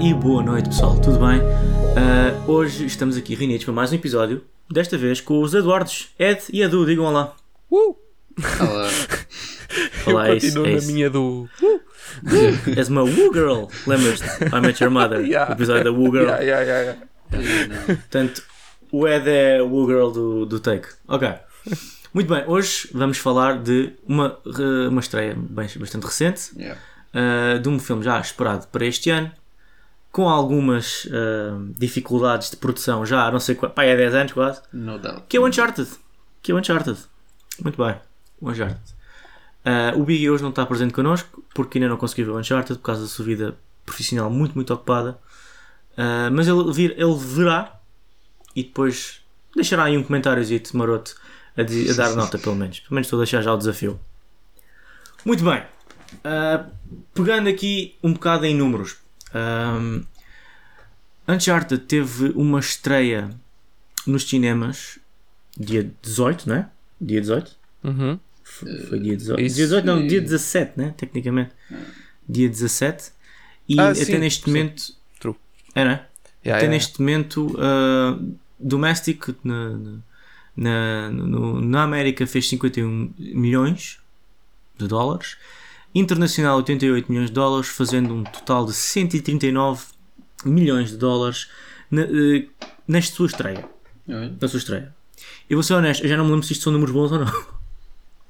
e boa noite, pessoal. Tudo bem? Uh, hoje estamos aqui reunidos para mais um episódio. Desta vez com os Eduardos, Ed e Edu. Digam olá. Uh! Olá. Olá, Eu é isso, continuo é na minha do. Uh! És uma Woo Girl. Lembras-te? I Met Your Mother. Yeah. O episódio da Woo Girl. Yeah, yeah, yeah, yeah. Portanto, o Ed é a Woo Girl do, do Take. Ok. Muito bem, hoje vamos falar de uma, re- uma estreia bem- bastante recente. Yeah. uh, de um filme já esperado para este ano, com algumas uh, dificuldades de produção já há não sei pá, é 10 anos quase, No doubt. que é o Uncharted. Que é o Uncharted. Muito bem, o Uncharted. Uh, o Biggie hoje não está presente connosco porque ainda não conseguiu ver o Uncharted por causa da sua vida profissional muito, muito ocupada. Uh, mas ele, vir, ele verá e depois deixará aí um comentáriozito maroto a, dizer- a dar nota, pelo menos. Pelo menos estou a deixar já o desafio. Muito bem. Uh, pegando aqui um bocado em números. Um, Uncharted teve uma estreia nos cinemas dia 18, não é? Dia 18? Uhum. Foi, foi dia 18. Isso. Dia 18 não, dia 17, né? Tecnicamente. Dia 17. E Ah, até sim, neste sim. momento. True. É, não é? Yeah, Até yeah. neste momento, uh, Domestic na, na, no- na América fez 51 milhões de dólares, Internacional 88 milhões de dólares, fazendo um total de 139 milhões de dólares na, eh, na sua estreia. Olha. Na sua estreia. Eu vou ser honesto, eu já não me lembro se isto são números bons ou não.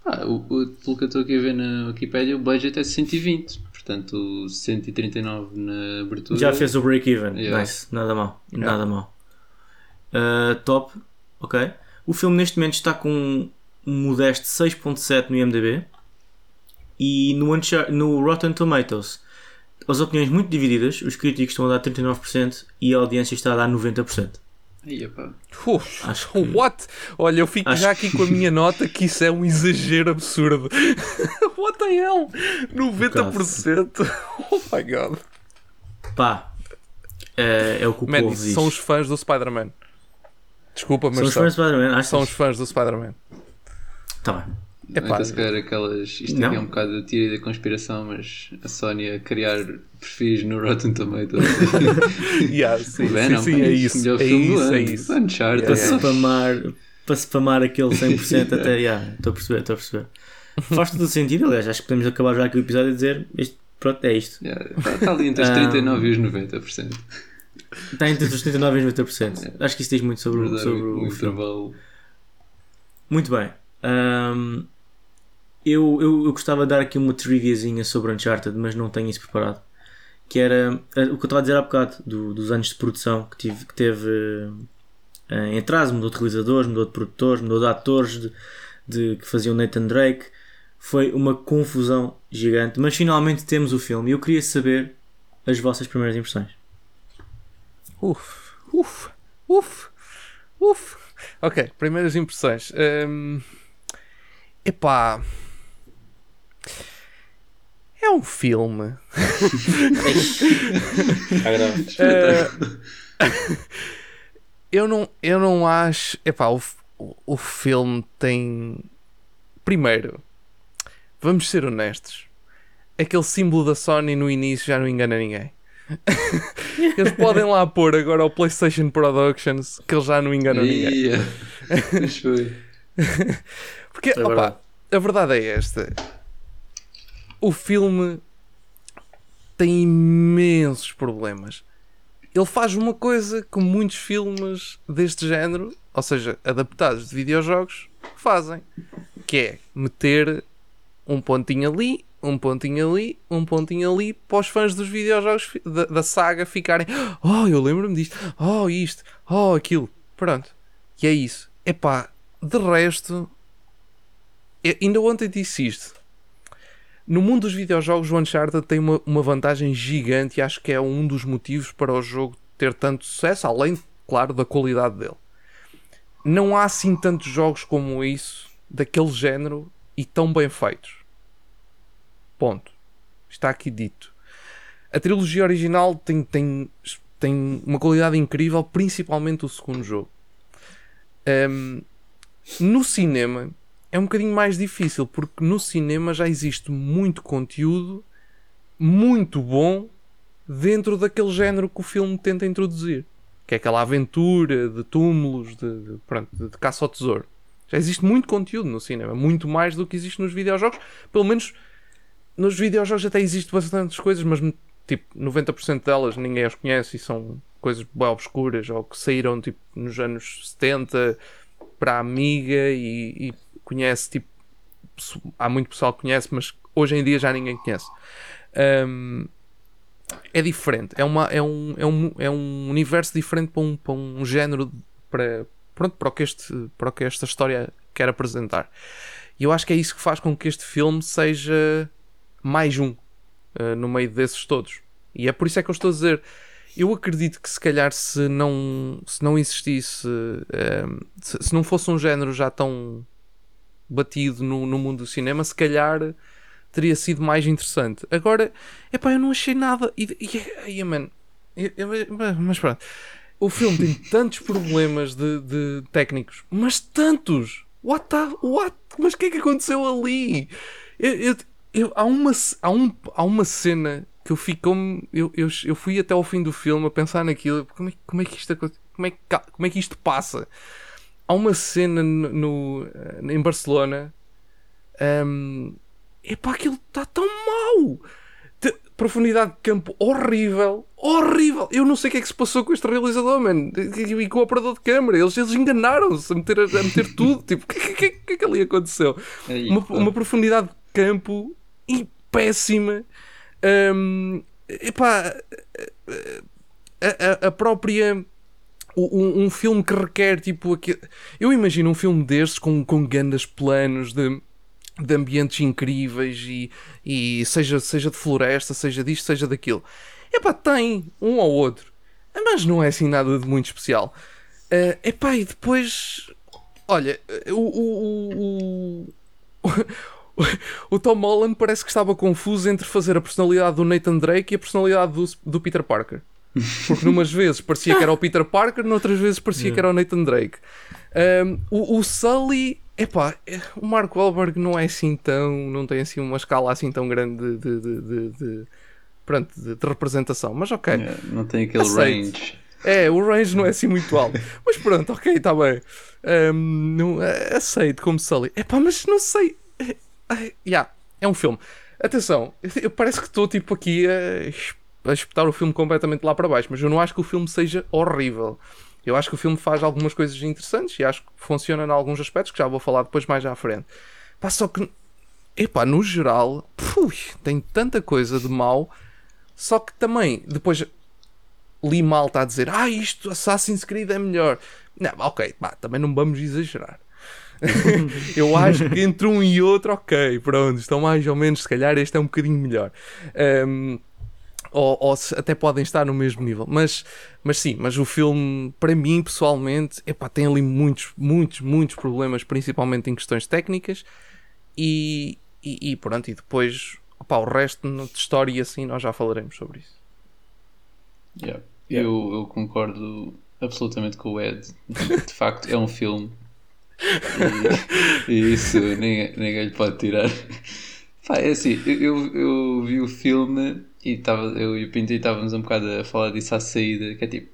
Ah, o, o, pelo que eu estou aqui a ver na Wikipedia, o budget é 120. Portanto, 139 na abertura. Já fez o break-even. Yeah. Nice. Nada mal. Nada mal. Uh, top. Ok. O filme neste momento está com um modesto 6.7 no IMDB. E no, Unchar- no Rotten Tomatoes as opiniões muito divididas. Os críticos estão a dar 39% e a audiência está a dar 90%. Aí, epá. Uf, Acho que- What? Olha, eu fico Acho já aqui com a minha nota que isso é um exagero absurdo. What the hell? 90%? Oh my god. Pá. É, é o que o Man, povo diz. são os fãs do Spider-Man. Desculpa, mas São os são, fãs de Spider-Man. São que os fãs do Spider-Man. Tá bem. Epá, Então, se calhar aquelas. Isto aqui é um bocado de teoria da conspiração, mas a Sony a criar perfis no Rotten Tomatoes. yeah, sim, Venom, sim, sim, é pá, isso. melhor É filme do isso, é isso. Uncharted. para Yeah, yeah. spamar para spamar aquele 100% até yeah, estou a perceber, estou a perceber faz todo o sentido, aliás, acho que podemos acabar já aqui o episódio e dizer isto, pronto, é isto Yeah, Está está ali entre os Ah. 39 e os 90%. está entre os 39 e os 90% acho que isso diz muito sobre, Verdade, sobre um o filme intervalo. muito bem Ahm, eu, eu, eu gostava de dar aqui uma triviazinha sobre Uncharted mas não tenho isso preparado que era eh, o que eu estava a dizer há bocado do- dos anos de produção que, tive, que teve eh, em atraso, mudou de realizadores, mudou de produtores, mudou de atores de, de- que faziam Nathan Drake. Foi uma confusão gigante, mas finalmente temos o filme e eu queria saber as vossas primeiras impressões. Uf, uf, uf, uf. Ok, primeiras impressões. Hum, epá. É um filme. Eh, eu, não, eu não acho. Epá, o, o, o filme tem. Primeiro, vamos ser honestos. Aquele símbolo da Sony no início já não engana ninguém. Eles podem lá pôr agora o PlayStation Productions que eles já não enganam ninguém. Mas foi. Porque, É opa, a verdade é esta: o filme tem imensos problemas. Ele faz uma coisa que muitos filmes deste género, ou seja, adaptados de videojogos, fazem, que é meter um pontinho ali, um pontinho ali, um pontinho ali, para os fãs dos videojogos da, da saga ficarem, oh, eu lembro-me disto, oh, isto, oh, aquilo, pronto. E é isso. Epá, de resto, eu ainda ontem disse isto. No mundo dos videojogos, o Uncharted tem uma, uma vantagem gigante e acho que é um dos motivos para o jogo ter tanto sucesso, além, claro, da qualidade dele. Não há assim tantos jogos como isso, daquele género e tão bem feitos. Ponto. Está aqui dito. A trilogia original tem, tem, tem uma qualidade incrível, principalmente o segundo jogo. Ahm, no cinema é um bocadinho mais difícil, porque no cinema já existe muito conteúdo muito bom dentro daquele género que o filme tenta introduzir. Que é aquela aventura de túmulos, de, de, pronto, de, caça ao tesouro. Já existe muito conteúdo no cinema, muito mais do que existe nos videojogos. Pelo menos nos videojogos até existe bastantes coisas, mas tipo 90% delas ninguém as conhece e são coisas bem obscuras ou que saíram tipo nos anos 70 para a Amiga e, e conhece tipo há muito pessoal que conhece, mas hoje em dia já ninguém conhece. Um, é diferente, é, uma, é, um, é, um, é um universo diferente para um, para um género para, pronto, para, o que este, para o que esta história quer apresentar. E eu acho que é isso que faz com que este filme seja mais um uh, no meio desses todos. E é por isso é que eu estou a dizer. Eu acredito que se calhar se não, se não existisse, uh, se, se, não fosse um género já tão batido no, no mundo do cinema, se calhar teria sido mais interessante. Agora, epá, eu não achei nada. E, e, e man, eu, eu, mas pronto. O filme tem tantos problemas de, de técnicos, mas tantos! What the, what? Mas o que é que aconteceu ali? Eu, eu, há, uma, há, um, há uma cena que eu fico. Eu, eu, eu fui até ao fim do filme a pensar naquilo. Como é, como é que isto como é, como é que isto passa? Há uma cena no, no em Barcelona. Um, epá, aquilo está tão mau. De, profundidade de campo horrível. Horrível. Eu não sei o que é que se passou com este realizador, man. E com o operador de câmera. Eles, eles enganaram-se a meter, a meter tudo. Tipo, o que, que, que, que é que ali aconteceu? Uma, uma profundidade de campo e péssima. Um, epá, a, a, a própria. Um, um, filme que requer tipo aqui, eu imagino um filme destes com, com grandes planos de, de ambientes incríveis e, e seja, seja de floresta, seja disto, seja daquilo. Epá, tem um ou outro, mas não é assim nada de muito especial. Uh, epá, e depois, olha, o, o, o, o Tom Holland parece que estava confuso entre fazer a personalidade do Nathan Drake e a personalidade do, do Peter Parker. Porque numas vezes parecia que era o Peter Parker, noutras vezes parecia yeah. que era o Nathan Drake. Um, o, o Sully, epá, o Mark Wahlberg não é assim tão. não tem assim uma escala assim tão grande de, de, de, de pronto, de, representação, mas ok. Yeah, não tem aquele Aceito. range. É, o range não é assim muito alto. Mas pronto, ok, está bem. Um, não, aceito como Sully. Epá, mas não sei. Ai, yeah, é um filme. Atenção, eu parece que estou tipo aqui a, a espetar o filme completamente lá para baixo, mas eu não acho que o filme seja horrível. Eu acho que o filme faz algumas coisas interessantes e acho que funciona em alguns aspectos que já vou falar depois mais à frente. Pá, só que, epá, no geral, tem tanta coisa de mal, só que também, depois li está a dizer, ah, isto Assassin's Creed é melhor. Não, ok, pá, também não vamos exagerar. eu acho que entre um e outro, ok, pronto, estão mais ou menos, se calhar este é um bocadinho melhor. Um, ou, ou até podem estar no mesmo nível, mas, mas sim, mas o filme, para mim pessoalmente, epá, tem ali muitos, muitos, muitos problemas, principalmente em questões técnicas, e, e, e pronto, e depois opá, o resto de história e assim nós já falaremos sobre isso. Yeah. Eu, eu concordo absolutamente com o Ed. De facto, é um filme e, e isso ninguém, ninguém lhe pode tirar. Pá, é assim, eu, eu vi o filme e tava, eu e o Pinto estávamos um bocado a falar disso à saída, que é tipo,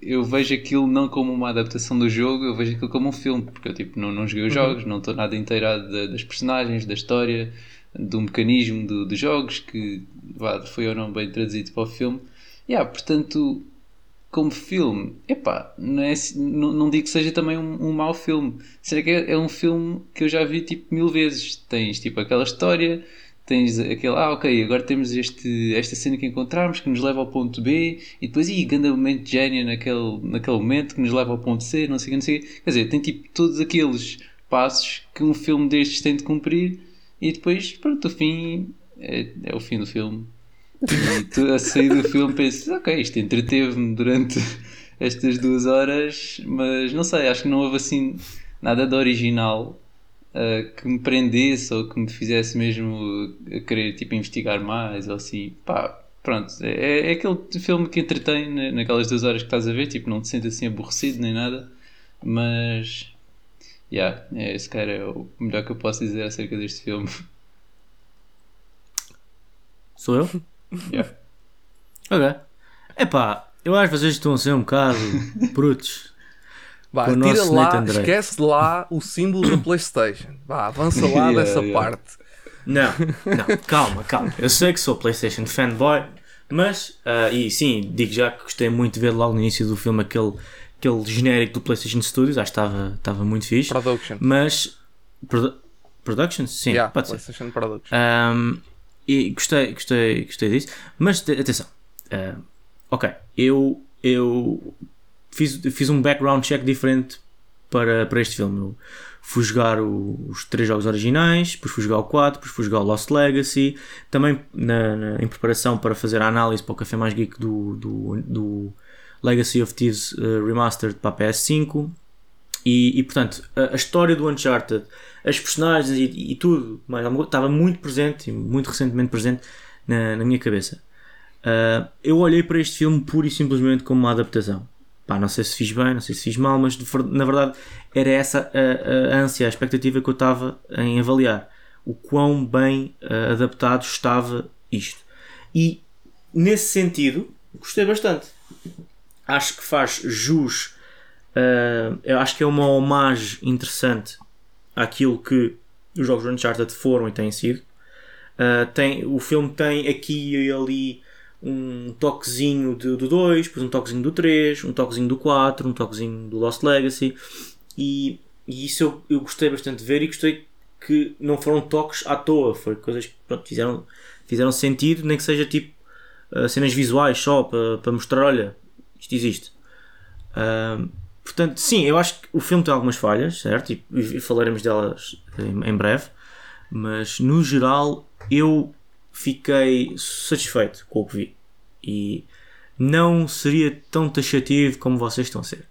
eu vejo aquilo não como uma adaptação do jogo, eu vejo aquilo como um filme, porque eu tipo, não, não joguei os uhum. jogos, não estou nada inteirado das personagens, da história, do mecanismo do, dos jogos, que vá, foi ou não bem traduzido para o filme. Yeah, portanto, como filme, epá, não, é, não, não digo que seja também um, um mau filme. Será que é, é, um filme que eu já vi tipo mil vezes? Tens tipo aquela história, tens aquele, ah ok, agora temos este, esta cena que encontramos que nos leva ao ponto B e depois, ih, grande momento de gênio naquele, naquele momento que nos leva ao ponto C, não sei o que, não sei. Quer dizer, tem tipo todos aqueles passos que um filme destes tem de cumprir e depois, pronto, o fim é, é o fim do filme e tu, a sair do filme pensas, ok, isto entreteve-me durante estas duas horas, mas não sei, acho que não houve assim nada de original uh, que me prendesse ou que me fizesse mesmo querer tipo, investigar mais ou assim. Pá, pronto, é, é aquele filme que entretém naquelas duas horas que estás a ver, tipo, não te sentes assim aborrecido nem nada, mas. Yeah, é, esse cara é o melhor que eu posso dizer acerca deste filme. Sou eu? Yeah. Ok. Epá, eu acho que vocês estão a ser um bocado brutos. Vá, tira lá, esquece de lá o símbolo da PlayStation. Vá, avança lá Yeah, dessa yeah. parte. Não, não, calma, calma. Eu sei que sou PlayStation fanboy, mas, ah, e sim, digo já que gostei muito de ver logo no início do filme aquele, aquele genérico do PlayStation Studios, acho que estava, estava muito fixe. Production. Mas, produ Productions? Sim, Yeah, pode ser. PlayStation Production. Um, e gostei, gostei, gostei disso. Mas te- atenção, um, ok, eu, eu fiz, fiz um background check diferente para, para este filme. Eu fui jogar o- os três jogos originais, depois fui jogar o 4, depois fui jogar o Lost Legacy. Também na, na- em preparação para fazer a análise para o Café Mais Geek do, do, do Legacy of Thieves uh, Remastered para a PS5. E, e, portanto, a, a história do Uncharted, as personagens e, e tudo, coisa, estava muito presente muito recentemente presente na, na minha cabeça. Ah, eu olhei para este filme pura e simplesmente como uma adaptação. Pá, não sei se fiz bem, não sei se fiz mal, mas na verdade era essa a, a ânsia, a expectativa que eu estava em avaliar. O quão bem ah, adaptado estava isto. E nesse sentido, gostei bastante. Acho que faz jus Uh, eu acho que é uma homagem interessante àquilo que os jogos de Uncharted foram e têm sido. Uh, tem, o filme tem aqui e ali um toquezinho do 2, depois um toquezinho do 3, um toquezinho do 4, um toquezinho do Lost Legacy. E, e isso eu, eu gostei bastante de ver e gostei que não foram toques à toa, foi coisas que pronto, fizeram, fizeram sentido, nem que seja tipo uh, cenas visuais só para, para mostrar: olha, isto existe. Uh, Portanto, sim, eu acho que o filme tem algumas falhas, certo? E, e falaremos delas em, em breve. Mas no geral, eu fiquei satisfeito com o que vi. E não seria tão taxativo como vocês estão a ser.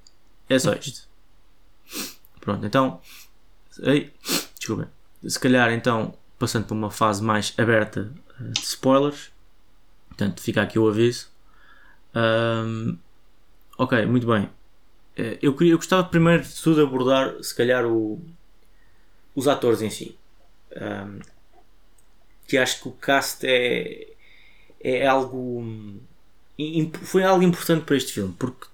É só isto. Pronto, então. Ei, desculpem. Se calhar, então, passando para uma fase mais aberta eh, de spoilers. Portanto, fica aqui o aviso. Ahm, ok, muito bem. Eh, Eu, queria, eu gostava primeiro de tudo abordar, se calhar, o, os atores em si. Ahm, que acho que o cast é, é algo. Foi algo importante para este filme, porque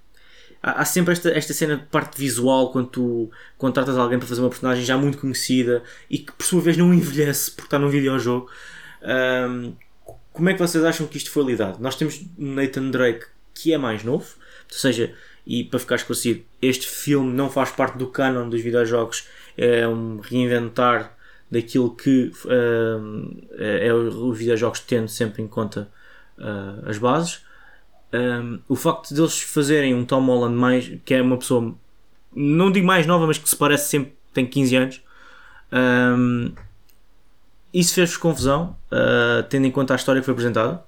há, sempre esta, esta cena de parte visual quando tu contratas alguém para fazer uma personagem já muito conhecida e que por sua vez não envelhece porque está num videojogo. Ahm, como é que vocês acham que isto foi lidado? Nós temos Nathan Drake que é mais novo, ou seja, e para ficar esclarecido, este filme não faz parte do canon dos videojogos, é um reinventar daquilo que hum, é, os videojogos tendo sempre em conta ah, as bases. Um, o facto deles fazerem um Tom Holland mais, que é uma pessoa, não digo mais nova, mas que se parece sempre tem 15 anos, um, isso fez-vos confusão, ah, tendo em conta a história que foi apresentada?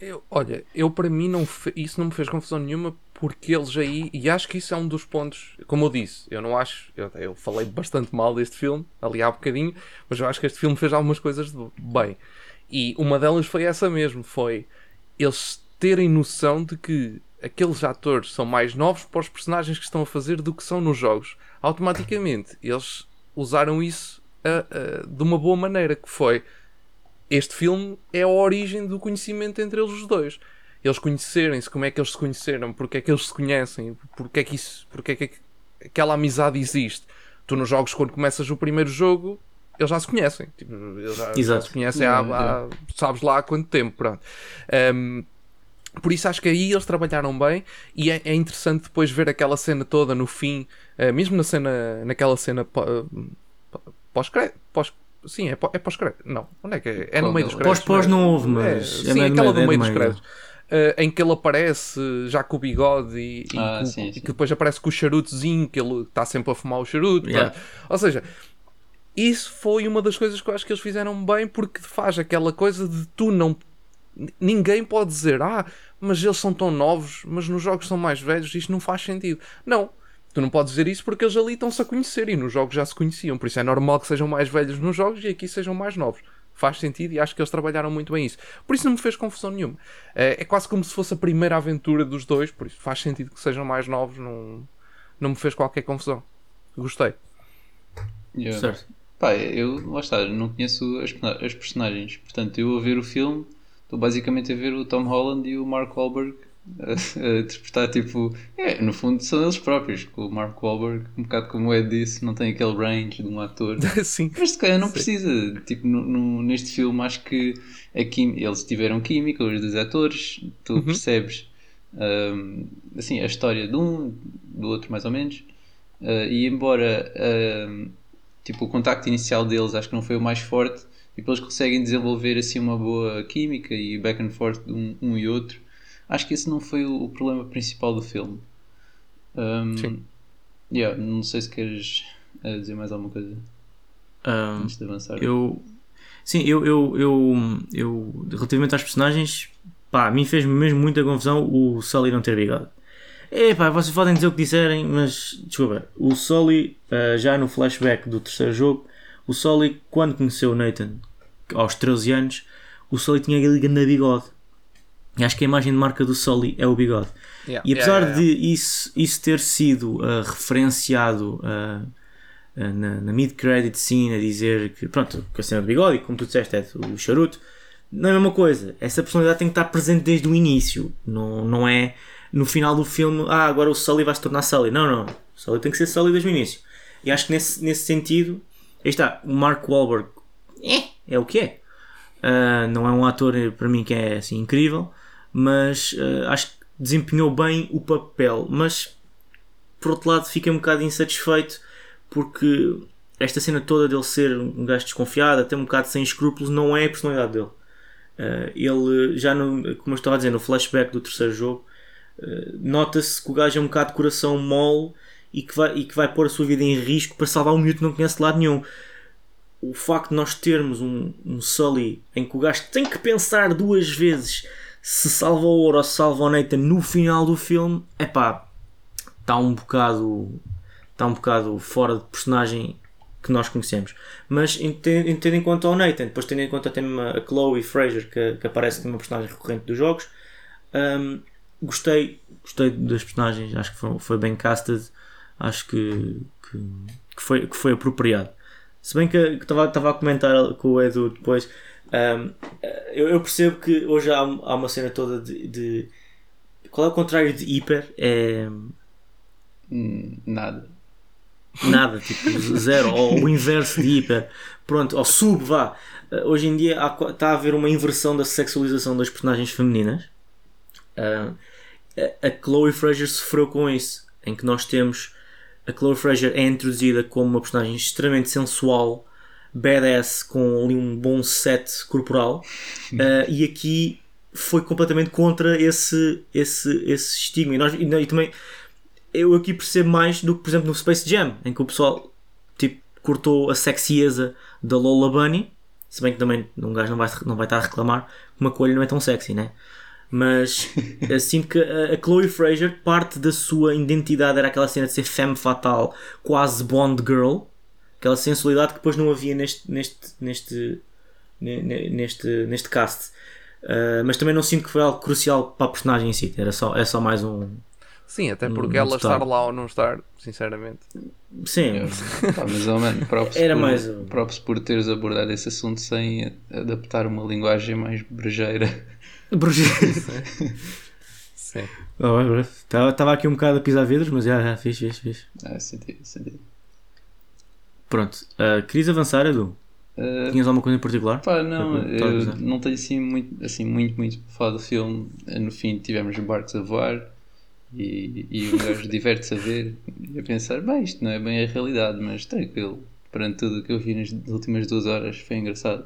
Eu- olha, eu para mim não isso não me fez confusão nenhuma porque eles aí, e acho que isso é um dos pontos, como eu disse, eu não acho, eu, eu falei bastante mal deste filme, ali há bocadinho, mas eu acho que este filme fez algumas coisas bem. E uma delas foi essa mesmo, foi eles terem noção de que aqueles atores são mais novos para os personagens que estão a fazer do que são nos jogos. Automaticamente, eles usaram isso ah, ah, de uma boa maneira, que foi este filme é a origem do conhecimento entre eles os dois. Eles conhecerem-se, como é que eles se conheceram, porque é que eles se conhecem, porque é que isso, porque é que aquela amizade existe. Tu nos jogos, quando começas o primeiro jogo, eles já se conhecem. Tipo, eles já, já se conhecem há, há- sabes lá há quanto tempo. Pronto. Um, por isso acho que aí eles trabalharam bem e é, é interessante depois ver aquela cena toda no fim, eh, mesmo na cena, naquela cena pó- pós-crédito. Pós, sim, é, é pós-crédito. Não, onde é que é? É no meio dos créditos. Pós-pós não é? não houve, mas É, é sim, meio do aquela meio, do é meio do dos meio. créditos. Eh, em que ele aparece já com o bigode e, e Ah, com- sim, e que depois aparece com o charutozinho, que ele está sempre a fumar o charuto. Yeah. pronto. Ou seja, isso foi uma das coisas que eu acho que eles fizeram bem porque faz aquela coisa de tu não. Ninguém pode dizer, ah, mas eles são tão novos, mas nos jogos são mais velhos, isto não faz sentido. Não, tu não podes dizer isso porque eles ali estão-se a conhecer e nos jogos já se conheciam, por isso é normal que sejam mais velhos nos jogos e aqui sejam mais novos. Faz sentido e acho que eles trabalharam muito bem isso. Por isso não me fez confusão nenhuma. É, é quase como se fosse a primeira aventura dos dois, por isso faz sentido que sejam mais novos, não, não me fez qualquer confusão. Gostei. Yeah. Certo. Pá, eu, lá está, não conheço as, as personagens, portanto, eu a ver o filme estou basicamente a ver o Tom Holland e o Mark Wahlberg a, a interpretar tipo. É, no fundo são eles próprios. Com o Mark Wahlberg, um bocado como o Ed disse, não tem aquele range de um ator. Sim. Mas se calhar não precisa. Tipo, no, no- neste filme acho que quim- eles tiveram química, os dois atores, tu percebes hum, assim, a história de um, do outro mais ou menos. Uh, e embora tipo, o contacto inicial deles acho que não foi o mais forte, tipo, eles conseguem desenvolver assim uma boa química e back and forth de um, um e outro. Acho que esse não foi o, o problema principal do filme. Um, Sim. yeah, não sei se queres uh, dizer mais alguma coisa Um, antes de avançar. eu. Sim, eu, eu, eu, eu. Relativamente às personagens, pá, a mim fez mesmo muita confusão o Sully não ter bigode. É pá, vocês podem dizer o que disserem, mas desculpa, o Sully, ah, já no flashback do terceiro jogo, o Sully, quando conheceu o Nathan aos 13 anos, o Sully tinha aquele grande bigode. E acho que a imagem de marca do Sully é o bigode. Yeah. E apesar Yeah, yeah, yeah. de isso, isso ter sido ah, referenciado ah, ah, na, na mid-credit scene a dizer que, pronto, que a cena do bigode, e como tu disseste, é o charuto, não é a mesma coisa. Essa personalidade tem que estar presente desde o início. Não, não é no final do filme, ah, agora o Sully vai se tornar Sully. Não, não. O Sully tem que ser Sully desde o início. E acho que nesse, nesse sentido, aí está, o Mark Wahlberg é, é o que é. Ah, não é um ator eh, para mim que é assim incrível, mas ah, acho que desempenhou bem o papel. Mas por outro lado, fiquei um bocado insatisfeito porque esta cena toda dele ser um gajo desconfiado, até um bocado sem escrúpulos, não é a personalidade dele. Ah, ele já no, como eu estava a dizer, no flashback do terceiro jogo, ah, nota-se que o gajo é um bocado de coração mole e que, vai, e que vai pôr a sua vida em risco para salvar um miúdo que não conhece de lado nenhum o facto de nós termos um, um Sully em que o gajo tem que pensar duas vezes se salva o ouro ou se salva o Nathan no final do filme, é pá, está um bocado está um bocado fora de personagem que nós conhecemos. Mas tendo em conta o Nathan, depois tendo em conta também a Chloe Fraser que, que aparece como uma personagem recorrente dos jogos, hum, gostei, gostei das personagens, acho que foi, foi bem casted, acho que, que, que foi, que foi apropriado. Se bem que estava a comentar com o Edu depois, um, eu, eu percebo que hoje há, há uma cena toda de, de- Qual é o contrário de hiper? É Hum, nada. nada, tipo zero, ou o inverso de hiper. Pronto, ou sub, vá. Uh, Hoje em dia há está a haver uma inversão da sexualização das personagens femininas. Uh, a- a Chloe Fraser sofreu com isso, em que nós temos a Chloe Fraser é introduzida como uma personagem extremamente sensual, badass, com ali um bom set corporal, Uh, e aqui foi completamente contra esse, esse, esse estigma. E, nós, e, e também eu aqui percebo mais do que, por exemplo, no Space Jam, em que o pessoal tipo, cortou a sexieza da Lola Bunny, se bem que também um gajo não vai, não vai estar a reclamar que uma coelha não é tão sexy, né? Mas sinto que a, a Chloe Fraser, parte da sua identidade era aquela cena de ser femme fatal, quase Bond Girl, aquela sensualidade que depois não havia neste, neste, neste, ne- ne- neste, neste cast. Uh, mas também não sinto que foi algo crucial para a personagem em si, era só, é só mais um. Sim, até Um- porque um ela detalhe. estar lá ou não estar, sinceramente. Sim, Eu- pá, mas, oh, mano, props Era por, mais um- props por teres abordado esse assunto sem adaptar uma linguagem mais brejeira. Sim. Estava aqui um bocado a pisar vidros, mas já, já fiz, fiz, fiz. Ah, senti, senti. Pronto, uh, querias avançar, Edu? Ah, Tinhas alguma coisa em particular? Pá, não, eu não tenho assim muito, assim, muito, muito para falar do filme. No fim tivemos barcos a voar e, e um gajo diverte-se a ver e a pensar, bem, isto não é bem a realidade, mas tranquilo, perante tudo o que eu vi nas últimas duas horas foi engraçado.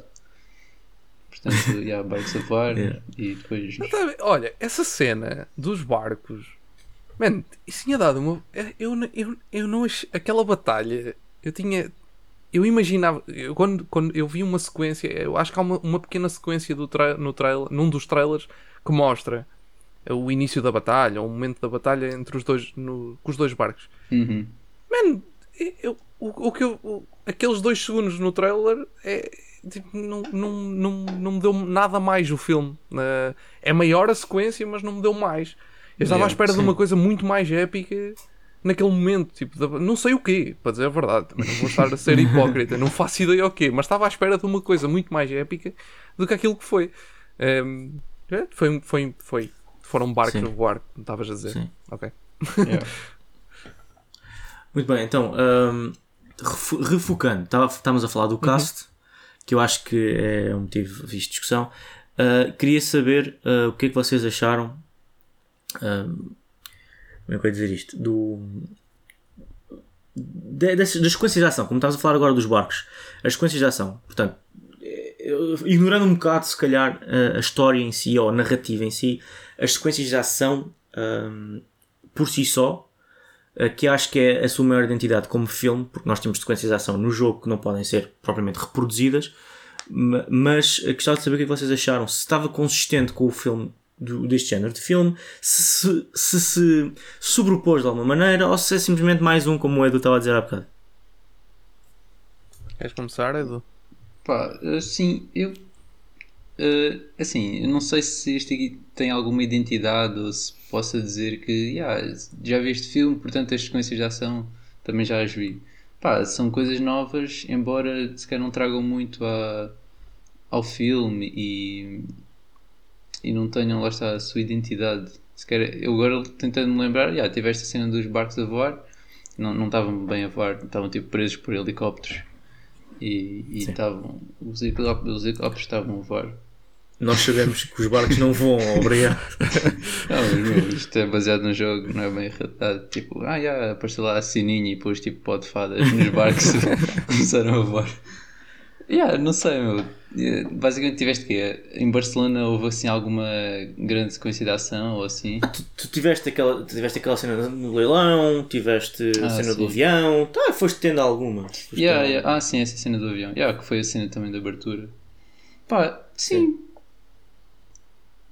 Portanto, já, barcos a voar Yeah. e depois. Mas, tá Olha, essa cena dos barcos, mano, isso tinha dado uma. Eu, eu, eu, eu não achei. Aquela batalha, eu tinha. Eu imaginava. Eu, quando, quando eu vi uma sequência, eu acho que há uma, uma pequena sequência do tra no trailer, num dos trailers que mostra o início da batalha, o momento da batalha entre os dois, no, com os dois barcos. Uhum. Man, eu, o, o que eu, o- aqueles dois segundos no trailer é, tipo, não, não, não, não me deu nada mais o filme. Eh, é maior a sequência, mas não me deu mais. Eu estava à Yeah, espera de sim. uma coisa muito mais épica naquele momento. Tipo, não sei o quê, para dizer a verdade. Também não vou estar a ser hipócrita, não faço ideia o quê, mas estava à espera de uma coisa muito mais épica do que aquilo que foi. Um, é, foi, foi, foi, foram barcos Sim. a voar, como estavas a dizer. Sim. Ok. Yeah. Muito bem, então, hum, refu- refocando, estávamos a falar do cast, que eu acho que é um motivo de discussão. Uh, queria saber uh, o que é que vocês acharam. hum, como é que eu ia dizer isto? Do, de- dessas- das sequências de ação, como estávamos a falar agora dos barcos, as sequências de ação, portanto, eh, ignorando um bocado, se calhar, a, história em si ou a narrativa em si, as sequências de ação hum, por si só, eh, que acho que é a sua maior identidade como filme, porque nós temos sequências de ação no jogo que não podem ser propriamente reproduzidas, ma- mas eh, gostava de saber o é que vocês acharam, se estava consistente com o filme do- deste género de filme, se se, se se sobrepôs de alguma maneira ou se é simplesmente mais um, como o Edu estava a dizer há bocado. Queres começar, Edu? Pá, assim, eu. eh, assim, eu não sei se este aqui tem alguma identidade ou se possa dizer que yeah, já vi este filme, portanto as sequências de ação também já as vi. Pá, são coisas novas, embora se calhar não tragam muito a, ao filme e, e não tenham, lá está, a sua identidade. Se calhar, eu agora tentando me lembrar, yeah, tive esta cena dos barcos a voar, não, não estavam bem a voar, estavam tipo presos por helicópteros e, e estavam os helicópteros, os helicópteros estavam a voar. Nós sabemos que os barcos não voam, obrigado. Não, mas meu, isto é baseado no jogo, não é bem realidade. Tipo, ah, já apareceu lá a sininho e depois tipo pó de fadas nos barcos começaram a voar. Yeah, não sei, meu. Basicamente tiveste que Em Barcelona houve assim alguma grande sequência de ação ou assim? Tu, tu tiveste, aquela, tu tiveste aquela cena no leilão, tiveste a Ah, cena sim. do avião, tá, foste tendo alguma. Foste Yeah, tendo yeah. Ah, sim, essa cena do avião. Yeah, que foi a cena também da abertura. Pá, sim.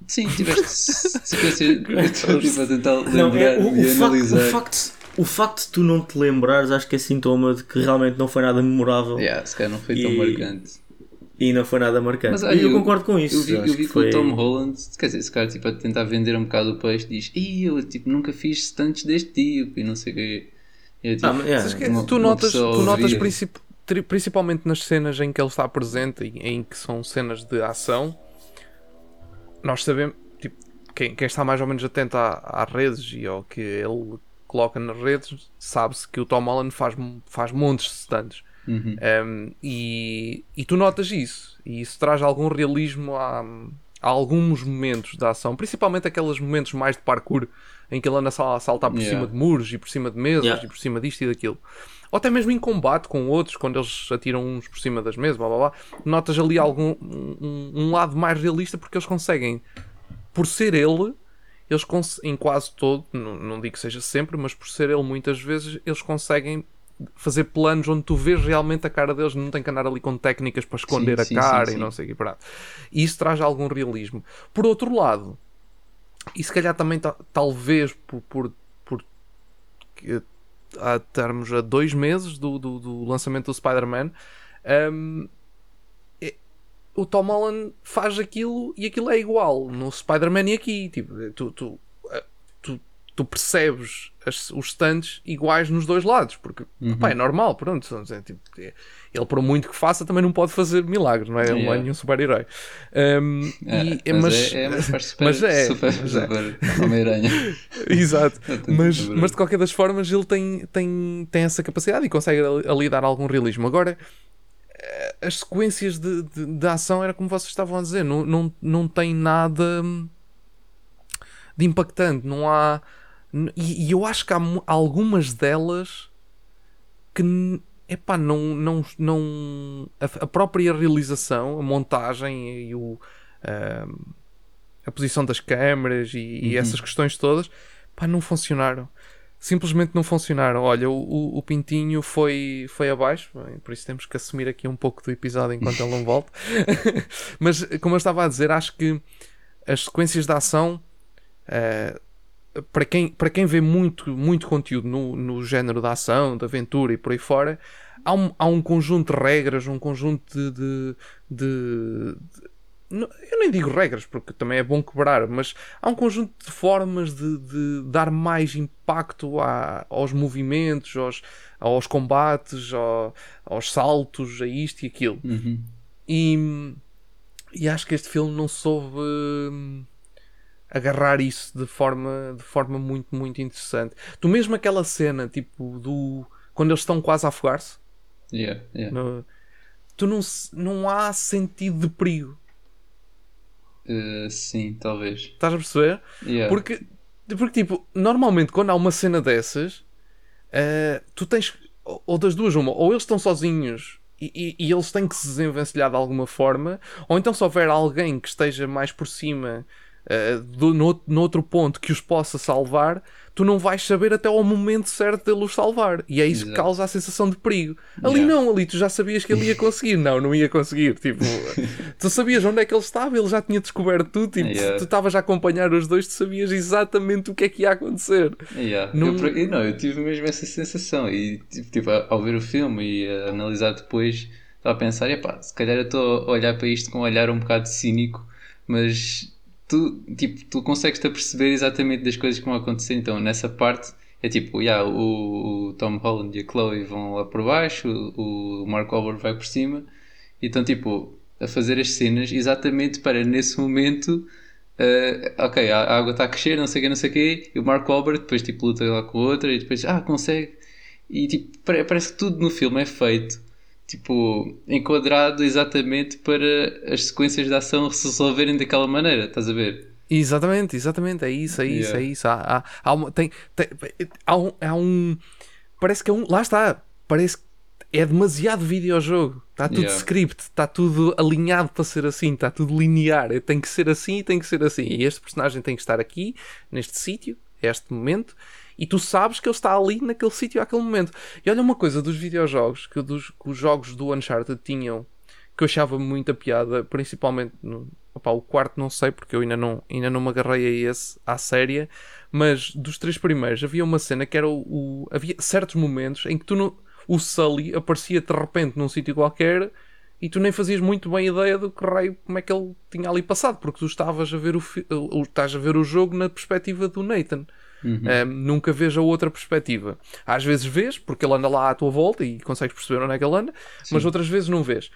Sim, tiveste sequência. Estou tipo, a tentar Não, lembrar é, o, e o, facto, analisar. o, facto, o facto de tu não te lembrares acho que é sintoma de que realmente não foi nada memorável Yeah, se calhar não foi tão E- marcante. e não foi nada marcante. Mas, e olha, eu, eu- concordo com isso. Eu vi, eu vi que que foi... o Tom Holland, quer dizer, esse cara tipo, a tentar vender um bocado o peixe, diz: Ih, eu tipo, nunca fiz stunts deste tipo e não sei o quê. Eu, tipo, Ah, mas, yeah, Sabes que uma- tu notas, tu notas princip- principalmente nas cenas em que ele está presente, em, em que são cenas de ação, nós sabemos, tipo, quem, quem está mais ou menos atento à- às redes e ao que ele coloca nas redes, sabe-se que o Tom Holland faz, faz montes de stunts. Uhum. Um, e, e tu notas isso, e isso traz algum realismo a, a alguns momentos da ação, principalmente aqueles momentos mais de parkour em que ele anda a saltar por Yeah. cima de muros e por cima de mesas Yeah. e por cima disto e daquilo. Ou até mesmo em combate com outros, quando eles atiram uns por cima das mesas, blá blá blá, notas ali algum um, um lado mais realista porque eles conseguem, por ser ele, eles em quase todo, não, não digo que seja sempre, mas por ser ele muitas vezes, eles conseguem fazer planos onde tu vês realmente a cara deles, não tem que andar ali com técnicas para esconder Sim, a sim, cara sim, e não sei o que. pronto. E isso traz algum realismo. Por outro lado, e se calhar também ta- talvez por, por, por a estarmos a dois meses do, do, do lançamento do Spider-Man, é- o Tom Holland faz aquilo e aquilo é igual no Spider-Man e aqui. Tipo, tu, tu, eh, tu, tu percebes as- os stunts iguais nos dois lados, porque Uhum. pá, é normal, pronto. é, tipo, é- ele, por muito que faça, também não pode fazer milagres, não é? Ele não é nenhum super-herói. Hum, e- É, mas, é, é, mas super, mas é, super, mas é. super Homem-Aranha. Exato. Mas, mas de qualquer das formas ele tem, tem, tem essa capacidade e consegue ali, dar algum realismo. Agora, as sequências de, de, de ação era como vocês estavam a dizer, não, não, não tem nada hum, de impactante. Não há. E, e eu acho que há algumas delas que epá, não, não, não a, a própria realização, a montagem e o, ahm, a posição das câmaras e, e Uhum. essas questões todas pá, não funcionaram. Simplesmente não funcionaram. Olha, o, o- Pintinho foi, foi abaixo, bem, por isso temos que assumir aqui um pouco do episódio enquanto ele não volta. Mas, como eu estava a dizer, acho que as sequências de ação eh, para quem, para quem vê muito, muito conteúdo no, no género da ação, da aventura e por aí fora, há um, há um conjunto de regras, um conjunto de. de- de- eu nem digo regras, porque também é bom quebrar, mas há um conjunto de formas de, de dar mais impacto a- aos movimentos, aos, aos combates, ao- aos saltos, a isto e aquilo. Uhum. E, e acho que este filme não soube hum, agarrar isso de forma, de forma muito, muito interessante. Tu mesmo aquela cena, tipo, do. Quando eles estão quase a afogar-se, Yeah, yeah. no- tu não, não há sentido de perigo. Uh, sim, talvez. Estás a perceber? Yeah. Porque, porque, tipo, normalmente quando há uma cena dessas, eh, tu tens, ou ou das duas, uma, ou eles estão sozinhos e, e- e eles têm que se desenvencilhar de alguma forma, ou então se houver alguém que esteja mais por cima, eh, do, no, no outro ponto que os possa salvar, tu não vais saber até ao momento certo dele os salvar. E é isso que causa a sensação de perigo. Ali Yeah. não, ali tu já sabias que ele ia conseguir. Não, não ia conseguir. Tipo, tu sabias onde é que ele estava, ele já tinha descoberto tudo. Tipo, Yeah. tu estavas a acompanhar os dois, tu sabias exatamente o que é que ia acontecer. Yeah. Não- Eu, eu não, eu tive mesmo essa sensação e tipo, ao ver o filme e analisar depois, estava a pensar, epá, se calhar eu estou a olhar para isto com um olhar um bocado cínico, mas tu, tipo, tu consegues-te a perceber exatamente das coisas que vão acontecer, então nessa parte é tipo, yeah, o, o Tom Holland e a Chloe vão lá por baixo, o, o Mark Wahlberg vai por cima, então tipo, a fazer as cenas exatamente para nesse momento Uh, ok, a, a água está a crescer, não sei o que, não sei o quê, e o Mark Wahlberg depois tipo luta lá com outra e depois, ah, consegue. E tipo, pare- parece que tudo no filme é feito, tipo, enquadrado exatamente para as sequências de ação se resolverem daquela maneira, estás a ver? Exatamente, exatamente, é isso, é isso, Yeah. é isso. Há, há, há, uma, tem, tem- há, um, há um. Parece que é um. Lá está, parece que é demasiado videojogo. Está tudo Yeah. script, está tudo alinhado para ser assim, está tudo linear. Tem que ser assim e tem que ser assim. E este personagem tem que estar aqui, neste sítio, este momento, e tu sabes que ele está ali naquele sítio àquele momento. E olha uma coisa dos videojogos que, dos, que os jogos do Uncharted tinham que eu achava muita piada, principalmente no opá, o quarto não sei porque eu ainda não, ainda não me agarrei a esse à séria, mas dos três primeiros havia uma cena que era o, o- havia certos momentos em que tu não, o Sully aparecia de repente num sítio qualquer e tu nem fazias muito bem ideia do que raio como é que ele tinha ali passado, porque tu estavas a ver o- estás a ver o jogo na perspectiva do Nathan. Um, nunca vês a outra perspectiva. Às vezes vês, porque ele anda lá à tua volta e consegues perceber onde é que ele anda, mas outras vezes não vês.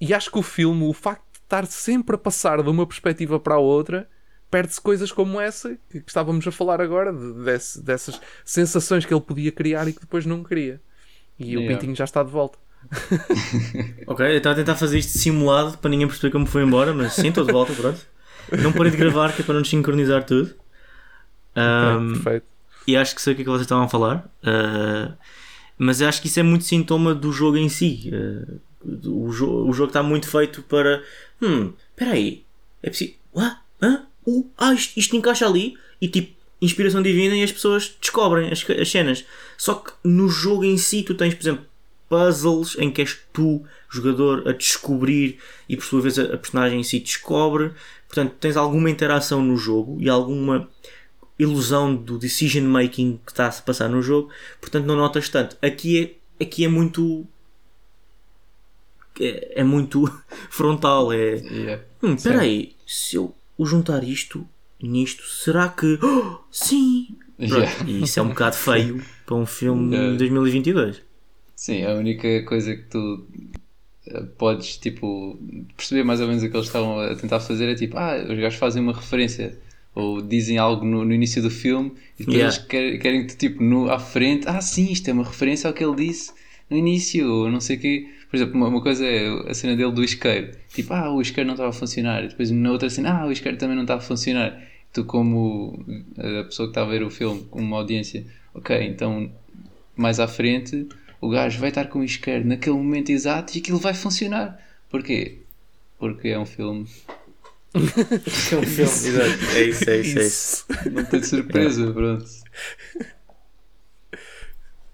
E acho que o filme, o facto de estar sempre a passar de uma perspectiva para a outra, perde-se coisas como essa que estávamos a falar agora, de- desse- dessas sensações que ele podia criar e que depois não queria. E o Yeah. Pintinho já está de volta. Ok, eu estava a tentar fazer isto simulado para ninguém perceber como foi embora, mas sim, estou de volta, pronto. Não parei de gravar, que é para não desincronizar tudo. Ahm, Perfeito. e acho que sei o que é que vocês estavam a falar. Ah, mas acho que isso é muito sintoma do jogo em si. Ah, o, jo o jogo está muito feito para. Hum, espera aí. É preciso. Ah, hã? Uh, ah, isto, isto encaixa ali. E tipo, inspiração divina e as pessoas descobrem as, as cenas. Só que no jogo em si, tu tens, por exemplo, puzzles em que és tu, jogador, a descobrir e por sua vez a, a personagem em si descobre. Portanto, tens alguma interação no jogo e alguma ilusão do decision making que está a se passar no jogo, portanto não notas tanto. Aqui é, aqui é muito. É, é muito frontal. É. Yeah. Hum, espera aí, se eu juntar isto nisto, será que. Oh, sim! Yeah. E isso é um bocado feio para um filme Yeah. de 2022. Sim, a única coisa que tu eh, podes tipo perceber mais ou menos o que eles estavam a tentar fazer é tipo, ah, os gajos fazem uma referência ou dizem algo no, no início do filme e depois Yeah. eles querem, querem que tu tipo no, à frente, ah sim, isto é uma referência ao que ele disse no início, ou não sei o quê. Por exemplo, uma, uma coisa é a cena dele do isqueiro, tipo, ah, o isqueiro não estava a funcionar, e depois na outra cena, ah, o isqueiro também não estava a funcionar. Tu, como a pessoa que está a ver o filme, como uma audiência, ok, então mais à frente o gajo vai estar com o isqueiro naquele momento exato e aquilo vai funcionar. Porquê? Porque é um filme. É um filme, exato. É isso, é isso, é isso. Não tem surpresa, pronto.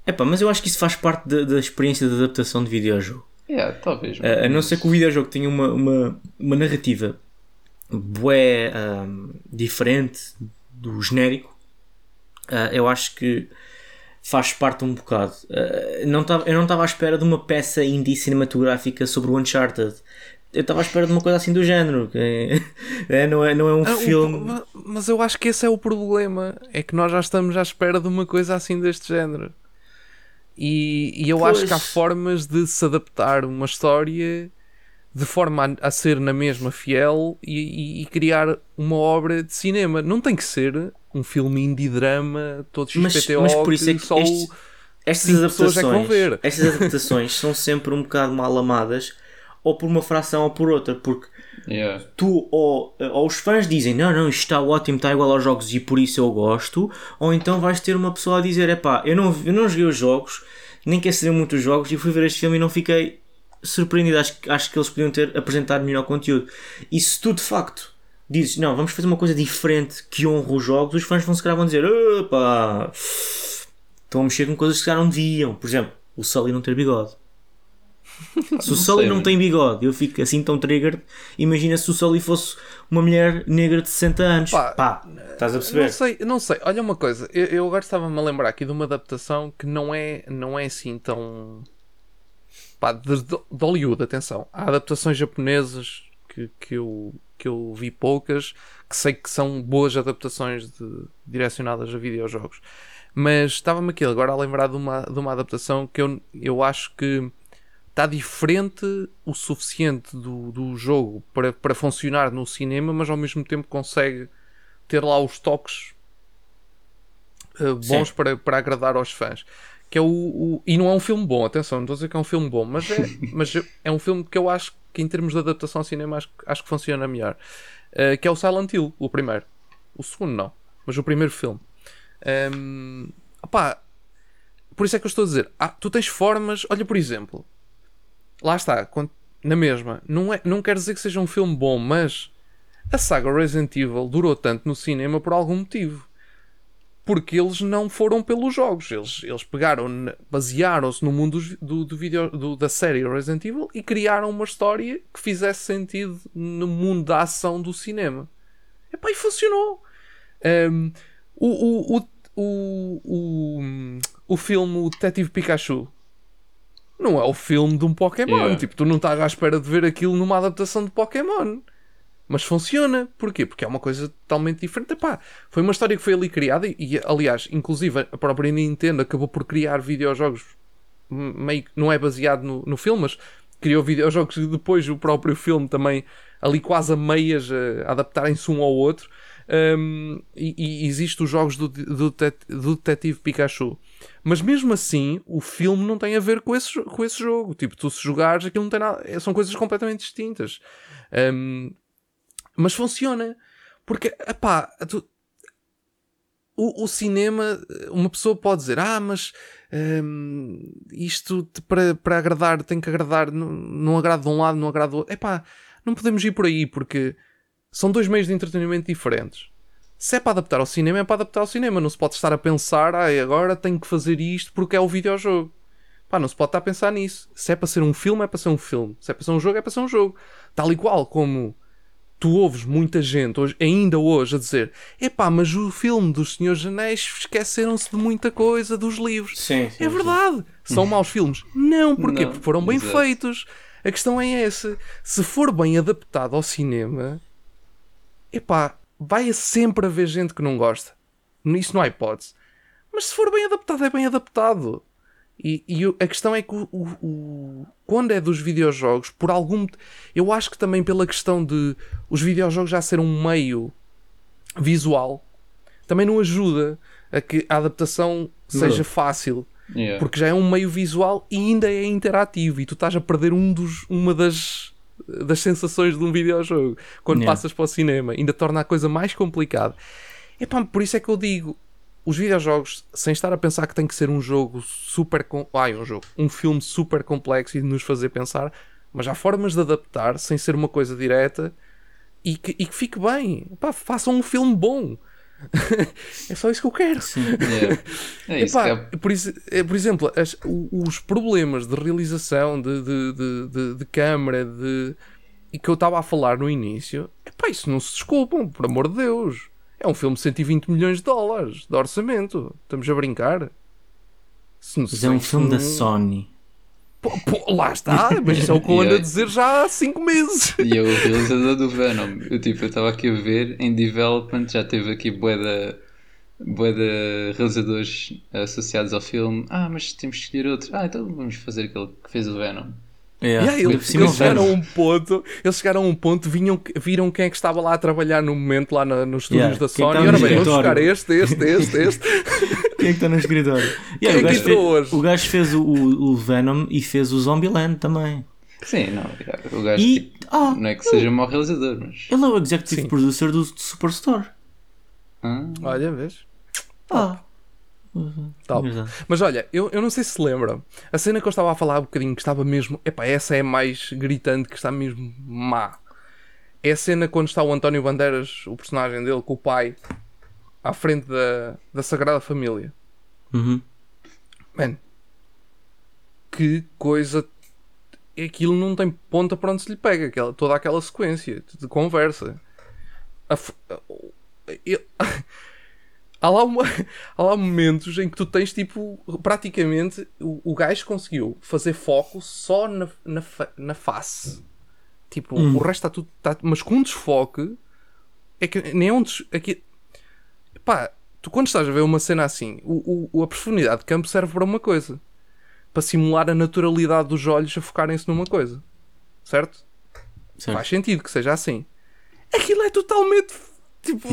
Epá, mas eu acho que isso faz parte da, da experiência de adaptação de videojogo. É, talvez. A, a não ser que o videojogo tenha uma, uma, uma narrativa bué diferente do genérico, ah, eu acho que faz parte um bocado. Ah, não tava, eu não estava à espera de uma peça indie cinematográfica sobre o Uncharted. Eu estava à espera de uma coisa assim do género. que é- é, não, é, não é um Ah, o- filme. ma- mas eu acho que esse é o problema. É que nós já estamos à espera de uma coisa assim deste género. E, e eu acho que há Pois. formas de se adaptar uma história de forma a, a ser na mesma fiel e, e- e criar uma obra de cinema. Não tem que ser um filme indie drama todo Mas, XPTO mas por isso é que só o- estes- estas pessoas é que vão adaptações, ver. estas adaptações são sempre um bocado mal amadas, ou por uma fração ou por outra, porque Yeah. tu ou, ou os fãs dizem não, não, isto está ótimo, está igual aos jogos e por isso eu gosto, ou então vais ter uma pessoa a dizer, epá, eu não, eu não joguei os jogos, nem quer saber muito os jogos e fui ver este filme e não fiquei surpreendido, acho, que- acho que eles podiam ter apresentado melhor conteúdo. E se tu de facto dizes, não, vamos fazer uma coisa diferente que honra os jogos, os fãs vão se calhar vão dizer, epá, estão a mexer com coisas que se calhar não deviam. Por exemplo, o Sully não ter bigode. Se o Sully não tem bigode, eu fico assim tão triggered. Imagina se o Sully fosse uma mulher negra de 60 anos. Pá, Pá, estás a Não perceber? sei, não sei. Olha uma coisa, eu, eu agora estava-me a lembrar aqui de uma adaptação que não é, não é assim tão. Pá, de, de Hollywood, atenção. Há adaptações japonesas que, que, eu, que eu vi poucas, que sei que são boas adaptações de- direcionadas a videojogos. Mas estava-me aqui agora a lembrar de uma, de uma adaptação que eu, eu acho que está diferente o suficiente do, do jogo para, para funcionar no cinema, mas ao mesmo tempo consegue ter lá os toques uh, bons Sim. para, para agradar aos fãs. Que é o, o- E não é um filme bom, atenção, não estou a dizer que é um filme bom, mas é, mas é um filme que eu acho que em termos de adaptação ao cinema acho, acho que funciona melhor. Uh, que é o Silent Hill, o primeiro. O segundo não, mas o primeiro filme. Um, opá, por isso é que eu estou a dizer, ah, tu tens formas, olha por exemplo, lá está, na mesma, não, é, não quer dizer que seja um filme bom, mas a saga Resident Evil durou tanto no cinema por algum motivo. Porque eles não foram pelos jogos. Eles, eles pegaram, basearam-se no mundo do, do vídeo, do- da série Resident Evil e criaram uma história que fizesse sentido no mundo da ação do cinema. Epá, e funcionou. Um, o, o, o, o, o, o filme Detetive Pikachu não é o filme de um Pokémon. Yeah. Tipo, tu não estás à espera de ver aquilo numa adaptação de Pokémon. Mas funciona. Porquê? Porque é uma coisa totalmente diferente. Epá, foi uma história que foi ali criada e, e, aliás, inclusive a própria Nintendo acabou por criar videojogos meio que não é baseado no, no filme, mas criou videojogos e depois o próprio filme também ali quase a meias eh, a adaptarem-se um ao outro. Um, e, e existe os jogos do, do, do Detetive Pikachu. Mas mesmo assim, o filme não tem a ver com esse, com esse jogo. Tipo, tu se jogares, aquilo não tem nada. é- São coisas completamente distintas. Um, mas funciona. Porque, tu- o, o cinema, uma pessoa pode dizer, ah, mas hum, isto te- para, para agradar tem que agradar, não, não agrada de um lado, não agrada do outro. Epá, não podemos ir por aí porque são dois meios de entretenimento diferentes. Se é para adaptar ao cinema, é para adaptar ao cinema. Não se pode estar a pensar, ah, agora tenho que fazer isto porque é o videojogo. Pá, não se pode estar a pensar nisso. Se é para ser um filme, é para ser um filme. Se é para ser um jogo, é para ser um jogo. Tal e qual como tu ouves muita gente, hoje, ainda hoje, a dizer: epá, mas o filme dos Senhores Anéis esqueceram-se de muita coisa dos livros. Sim, sim, É sim. verdade. São maus filmes? Não, porquê? Não, Porque foram bem exato. feitos. A questão é essa. Se for bem adaptado ao cinema, epá, vai sempre haver gente que não gosta. Isso não há hipótese. Mas se for bem adaptado, é bem adaptado. E, e a questão é que o, o- o- quando é dos videojogos, por algum. Eu acho que também pela questão de os videojogos já ser um meio visual, também não ajuda a que a adaptação seja fácil. Yeah. Porque já é um meio visual e ainda é interativo. E tu estás a perder um dos, uma das, das sensações de um videojogo quando Yeah. passas para o cinema. Ainda torna a coisa mais complicada. Epá, por isso é que eu digo: os videojogos, sem estar a pensar que tem que ser um jogo super. Com... Ai, um jogo. Um filme super complexo e de nos fazer pensar. Mas há formas de adaptar sem ser uma coisa direta e que, e que fique bem. Epá, façam um filme bom. É só isso que eu quero. Yeah. É isso Epá, que é- por, isso- é, por exemplo, as- os problemas de realização, de, de, de, de, de câmara, de, e que eu estava a falar no início, epá, isso não se desculpam, por amor de Deus. É um filme de 120 milhões de dólares de orçamento. Estamos a brincar. Se não Mas é um se- filme da se- Sony. Pô, pô, lá está, mas isso é o que eu ando a dizer já há 5 meses. E é o realizador do Venom. Eu tipo, eu estava aqui a ver em development, já teve aqui bué de, bué de realizadores associados ao filme. Ah, mas temos que escolher outro. Ah, então vamos fazer aquele que fez o Venom. Yeah. Yeah, Ainda eles, eles chegaram a um ponto, eles chegaram a um ponto, vinham, viram quem é que estava lá a trabalhar no momento lá na- nos estúdios Yeah, da quem Sony. E ora no bem, vamos buscar este, este, este, este. Quem é que está no escritório? Quem Yeah, é o, que gajo entrou fez, hoje? o gajo fez o, o- Venom e fez o Zombieland também. Sim, não. O gajo E. tipo, Ah, não é que seja mau realizador, mas. ele é o executive Sim. producer do, do Superstore. Ah, Olha, vês? Ah, Verdade. Mas olha, eu, eu não sei se lembram. A cena que eu estava a falar há um bocadinho que estava mesmo. Epá, essa é mais gritante, que está mesmo má. É a cena quando está o António Bandeiras, o personagem dele, com o pai, à frente da, da Sagrada Família. Uhum. Man, que coisa. Aquilo não tem ponta para onde se lhe pega, aquela, toda aquela sequência de, conversa. A há, lá uma- há lá momentos em que tu tens tipo. Praticamente o, o gajo conseguiu fazer foco só na, na, fa- na face. Tipo, o resto está tudo. Tá, mas com um desfoque. É que nem é um des, aqui, Pá, tu quando estás a ver uma cena assim, o, o- a profundidade de campo serve para uma coisa. Para simular a naturalidade dos olhos a focarem-se numa coisa. Certo? Certo. Faz sentido que seja assim. Aquilo é totalmente, tipo,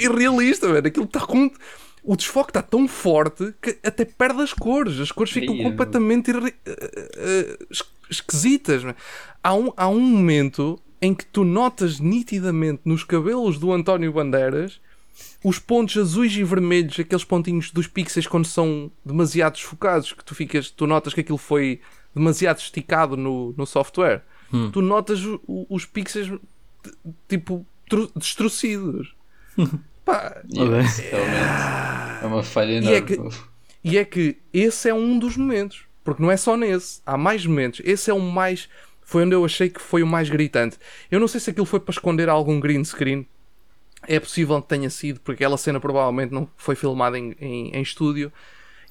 irrealista, velho. Aquilo está com... O desfoque está tão forte que até perde as cores. As cores ficam Ia. completamente irre- eh, eh, es- esquisitas. Há um, há um momento em que tu notas nitidamente nos cabelos do António Bandeiras os pontos azuis e vermelhos, aqueles pontinhos dos pixels quando são demasiado desfocados, que tu ficas, tu notas que aquilo foi demasiado esticado no, no software. Tu notas o- os pixels tipo destruídos. Pá, realmente. É uma falha E enorme. é que- e é que esse é um dos momentos. Porque não é só nesse. Há mais momentos. Esse é o mais. Foi onde eu achei que foi o mais gritante. Eu não sei se aquilo foi para esconder algum green screen. É possível que tenha sido, porque aquela cena provavelmente não foi filmada em, em, em estúdio.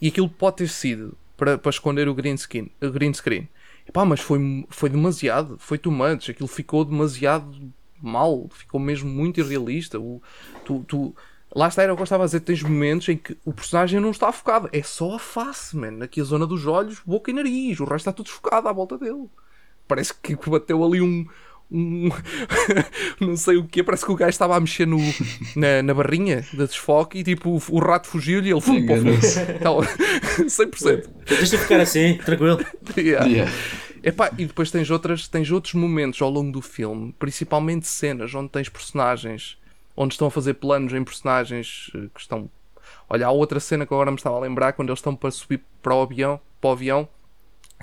E aquilo pode ter sido para, para esconder o green screen. O green screen. Epá, mas foi, foi demasiado. Foi too much. Aquilo ficou demasiado mal. Ficou mesmo muito irrealista. O, tu, tu, Lá está, era o que eu estava a dizer. Tens momentos em que o personagem não está focado. É só a face, man. Aqui a zona dos olhos, boca e nariz. O resto está tudo desfocado à volta dele. Parece que bateu ali um. um não sei o que. Parece que o gajo estava a mexer no, na, na barrinha de desfoque e tipo o, o rato fugiu-lhe e ele foi para o Enganou-se. fundo. Então, 100%. Deixa ficar assim, tranquilo. Yeah. Yeah. Epá, e depois tens, outras, tens outros momentos ao longo do filme, principalmente cenas onde tens personagens, onde estão a fazer planos em personagens eh, que estão. Olha, há outra cena que agora me estava a lembrar quando eles estão para subir para o avião, para o avião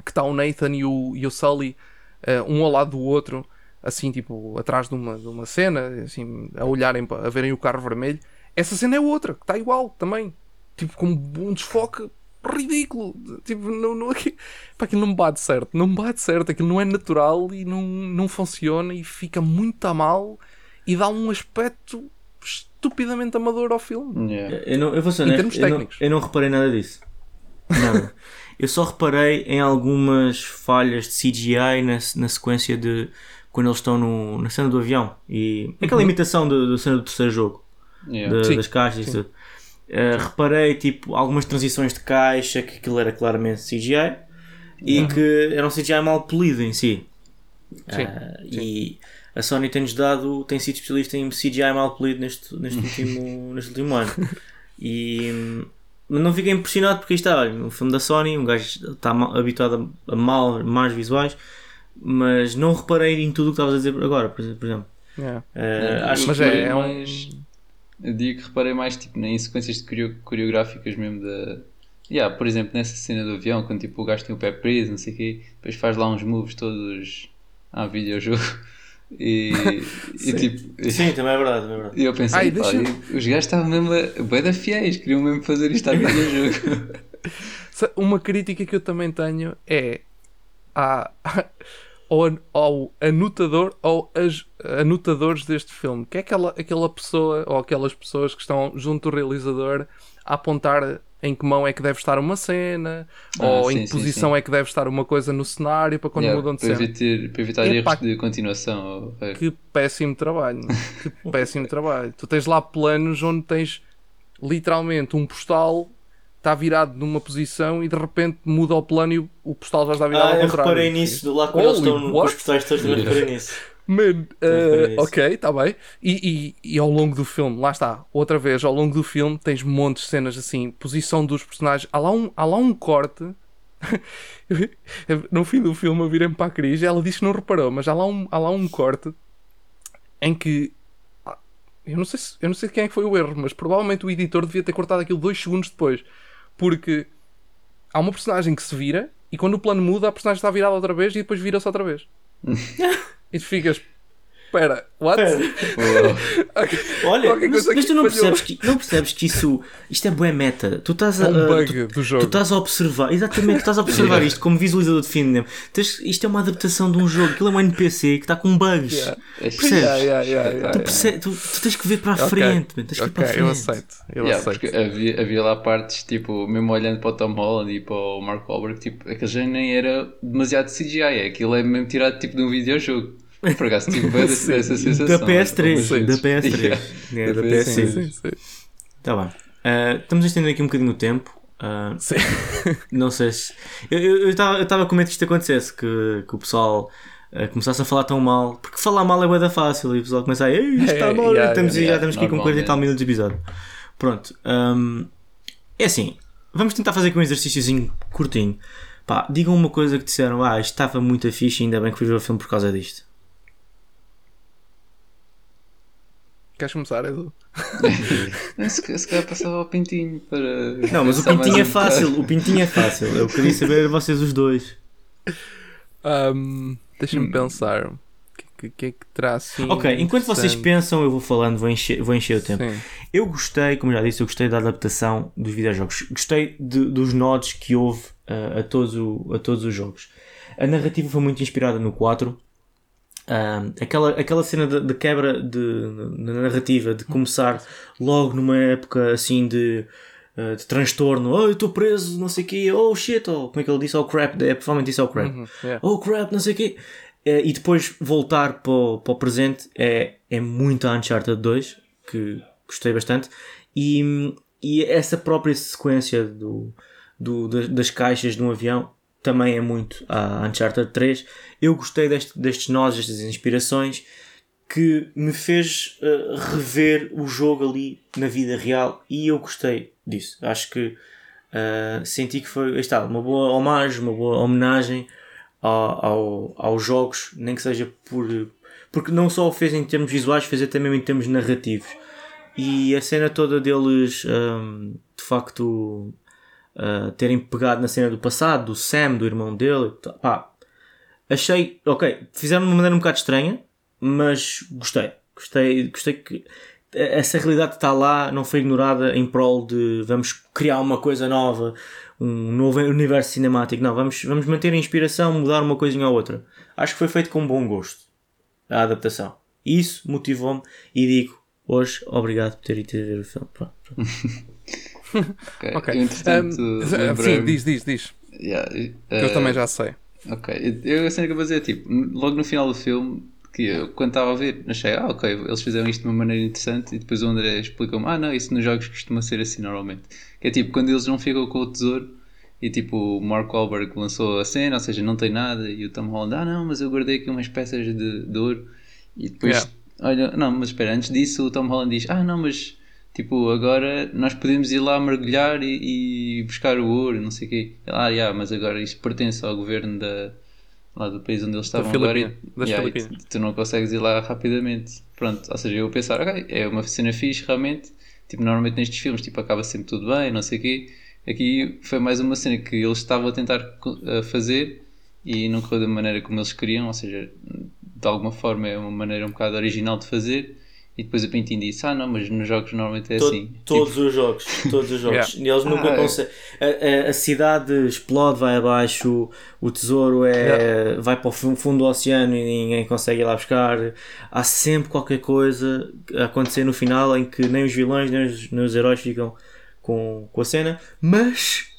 que está o Nathan e o, e o Sully eh, um ao lado do outro, assim, tipo, atrás de uma, de uma cena, assim, a olharem, a verem o carro vermelho. Essa cena é outra, que está igual também, tipo, com um desfoque ridículo. Tipo, não, não, aqui, pá, aquilo não me bate certo, não me bate certo, aquilo não é natural e não, não funciona e fica muito a mal e dá um aspecto estupidamente amador ao filme. Yeah. Eu, não, eu vou ser Em honesto, termos eu não, técnicos. eu não reparei nada disso. Nada. eu só reparei em algumas falhas de CGI na, na sequência de quando eles estão no, na cena do avião e aquela imitação da cena do terceiro jogo. Yeah. Sim, das caixas e tudo. Uh, reparei tipo algumas transições de caixa que aquilo era claramente CGI e que era um CGI mal polido em si. Sim, Uh, E a Sony tem-nos dado, tem sido especialista em CGI mal polido neste, neste, último, neste último ano. E hum, não fiquei impressionado porque está, olha, um filme da Sony, um gajo está ma- habituado a, mal, mais visuais, mas não reparei em tudo o que estavas a dizer agora, por exemplo. Yeah. Uh, acho Mas que é, é um. mais- Eu digo que reparei mais tipo, em sequências de coreo- coreográficas mesmo da. Yeah, por exemplo, nessa cena do avião, quando tipo, o gajo tem o pé preso, não sei o quê, depois faz lá uns moves todos a videojogo e, e tipo. Sim, também é verdade, também é verdade. E eu pensei, Ai, deixa- os gajos estavam mesmo a, bué da fiéis, queriam mesmo fazer isto a videojogo. Uma crítica que eu também tenho é à- ao, ao anotador ou as anotadores deste filme, que é aquela, aquela pessoa ou aquelas pessoas que estão junto do realizador a apontar em que mão é que deve estar uma cena Ah, ou sim, em que posição sim. é que deve estar uma coisa no cenário para quando Yeah, mudam de para, cena. evitar, para evitar Epá, erros de continuação. ou- é. Que péssimo trabalho, que péssimo trabalho. Tu tens lá planos onde tens literalmente um postal está virado numa posição e de repente muda o plano e o, o postal já está virado Ah, ao eu contrário. reparei nisso, do lado quando eles estão what? os postais todos, também reparei nisso. Man, nisso. ok, está bem. E, e, e ao longo do filme, lá está, outra vez, ao longo do filme tens montes de cenas assim, posição dos personagens. Há lá um, há lá um corte. no fim do filme, eu virei-me para a Cris, ela disse que não reparou, mas há lá um, há lá um corte em que. ah, Eu não, sei se, eu não sei quem é que foi o erro, mas provavelmente o editor devia ter cortado aquilo dois segundos depois. Porque há uma personagem que se vira e quando o plano muda, a personagem está virada outra vez e depois vira-se outra vez. e tu ficas. Espera, what? Ok. Olha, mas, tu não percebes, que, não percebes que isso isto é bué meta. Tu estás a, É um bug tu, do jogo. tu estás a observar, exatamente, tu estás a observar isto como visualizador de. Tens- Isto é uma adaptação de um jogo, aquilo é um NPC que está com bugs. Yeah. Percebes? Yeah, yeah, yeah, yeah, Tu, yeah. perce- tu- tu tens que ver para a frente, man, tens que ir Ok, para a frente. eu aceito. Eu Yeah, aceito. porque havia, havia lá partes, tipo, mesmo olhando para o Tom Holland e para o Mark Wahlberg, tipo, aquele já nem era demasiado CGI, é aquilo é mesmo tirado tipo de um videojogo. Por acaso tive bem dessa sensação. Da PS3, algumas da vezes. PS3. Yeah. É, da Da PS3. Sim, sim, sim. Tá bem. Ah, estamos a estender aqui um bocadinho o tempo. Ah, Sim. não sei se. Eu estava com medo que isto acontecesse, que, que o pessoal ah, começasse a falar tão mal. Porque falar mal é bué da fácil e o pessoal começa a. Ei, isto está É, mal, yeah, estamos, já estamos aqui com 40 e tal minutos de episódio. Pronto. ahm, é assim. Vamos tentar fazer aqui um exercíciozinho curtinho. Pá, digam uma coisa que disseram. Ah, isto estava muito fixe, ainda bem que fui ver o filme por causa disto. Queres começar, Edu? Se, se calhar passava ao pintinho para. Não, mas o pintinho é um bocado. fácil. O pintinho é fácil. Eu queria saber vocês os dois. Ahm, Deixa-me Hum. pensar. O que, que, que é que terá assim? Ok, enquanto vocês pensam, eu vou falando, vou encher, vou encher o tempo. Sim. Eu gostei, como já disse, eu gostei da adaptação dos videojogos. Gostei de- dos nods que houve uh, a, todos o- a todos os jogos. A narrativa foi muito inspirada no 4. Um, aquela, aquela cena de, de quebra de, na narrativa, de começar logo numa época assim de, uh, de transtorno. Oh, eu estou preso, não sei o quê. Oh shit, oh, como é que ele disse? Oh crap, é, provavelmente disse oh crap Uhum, yeah. oh crap, não sei o quê. Eh, e depois voltar para o, para o presente é, é muito a Uncharted 2, que gostei bastante. E, e essa própria sequência do, do, das, das caixas de um avião também é muito a Uncharted 3. Eu gostei deste, destes nós, destas inspirações, que me fez eh, rever o jogo ali na vida real e eu gostei disso. Acho que eh, senti que foi está, uma boa homagem, uma boa homenagem ao, ao- aos jogos, nem que seja por. Porque não só o fez em termos visuais, fez até mesmo em termos narrativos. E a cena toda deles, hum, de facto, uh, terem pegado na cena do passado, do Sam, do irmão dele, tá, pá, achei, ok, fizeram de uma maneira um bocado estranha, mas gostei. Gostei, gostei que essa realidade está lá, não foi ignorada em prol de vamos criar uma coisa nova, um novo universo cinemático. Não, vamos, vamos manter a inspiração, mudar uma coisinha ou outra. Acho que foi feito com bom gosto a adaptação. Isso motivou-me e digo hoje obrigado por ter ido ver o filme. Pronto, pronto. Ok, Ok. Eu, entretanto, Ahm, sim, diz, diz, diz. Yeah, Que eh, eu também já sei. Ok, eu a cena que eu vou dizer tipo, logo no final do filme, que eu, quando estava a ver, achei, ah, ok, eles fizeram isto de uma maneira interessante e depois o André explicou-me, ah, não, isso nos jogos costuma ser assim normalmente. Que é tipo, quando eles não ficam com o tesouro e tipo, o Mark Wahlberg lançou a cena, ou seja, não tem nada, e o Tom Holland, ah, não, mas eu guardei aqui umas peças de, de ouro e depois, Yeah. olha, não, mas espera, antes disso o Tom Holland diz, ah, não, mas tipo, agora nós podemos ir lá mergulhar e, e buscar o ouro, não sei o quê. Ah, yeah, mas agora isto pertence ao governo da, lá do país onde eles estavam agora e, das yeah, e tu, tu não consegues ir lá rapidamente. Pronto, ou seja, eu pensar, ok, é uma cena fixe realmente, tipo, normalmente nestes filmes tipo, acaba sempre tudo bem, não sei o quê. Aqui foi mais uma cena que eles estavam a tentar fazer e não correu da maneira como eles queriam, ou seja, de alguma forma é uma maneira um bocado original de fazer. E depois o Pintinho disse: Ah, não, mas nos jogos normalmente é To- assim. Todos os jogos, todos os jogos. E eles nunca Ah, é. conseguem. A, a- a cidade explode, vai abaixo, o tesouro é, vai para o fu- fundo do oceano e ninguém consegue ir lá buscar. Há sempre qualquer coisa a acontecer no final em que nem os vilões nem os, nem os heróis ficam com, com a cena, mas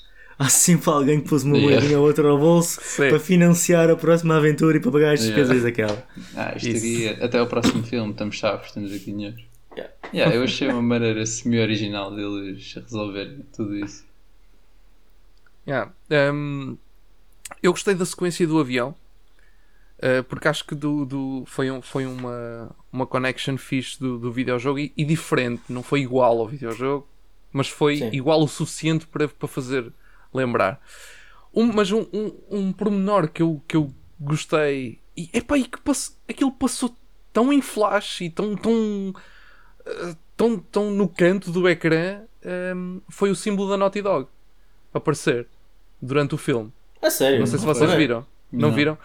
há sempre alguém que pôs uma Yeah. moedinha ou outra ao bolso Sim. para financiar a próxima aventura e para pagar as Yeah. despesas daquela. Ah, isto aqui, até ao próximo filme, estamos chaves, temos aqui dinheiro. Yeah. Yeah, eu achei uma maneira semi-original deles resolverem tudo isso. Yeah. Um, eu gostei da sequência do avião. uh, porque acho que do, do- foi, um- foi uma, uma connection fixe do, do videojogo e, e diferente. Não foi igual ao videojogo, mas foi Sim. igual o suficiente para, para fazer lembrar. Um, mas um, um, um pormenor que eu, que eu gostei e, epá, e que passe- aquilo passou tão em flash e tão, tão, uh, tão, tão no canto do ecrã um, foi o símbolo da Naughty Dog aparecer durante o filme. A sério? Não sei se vocês viram. Não, Não. viram?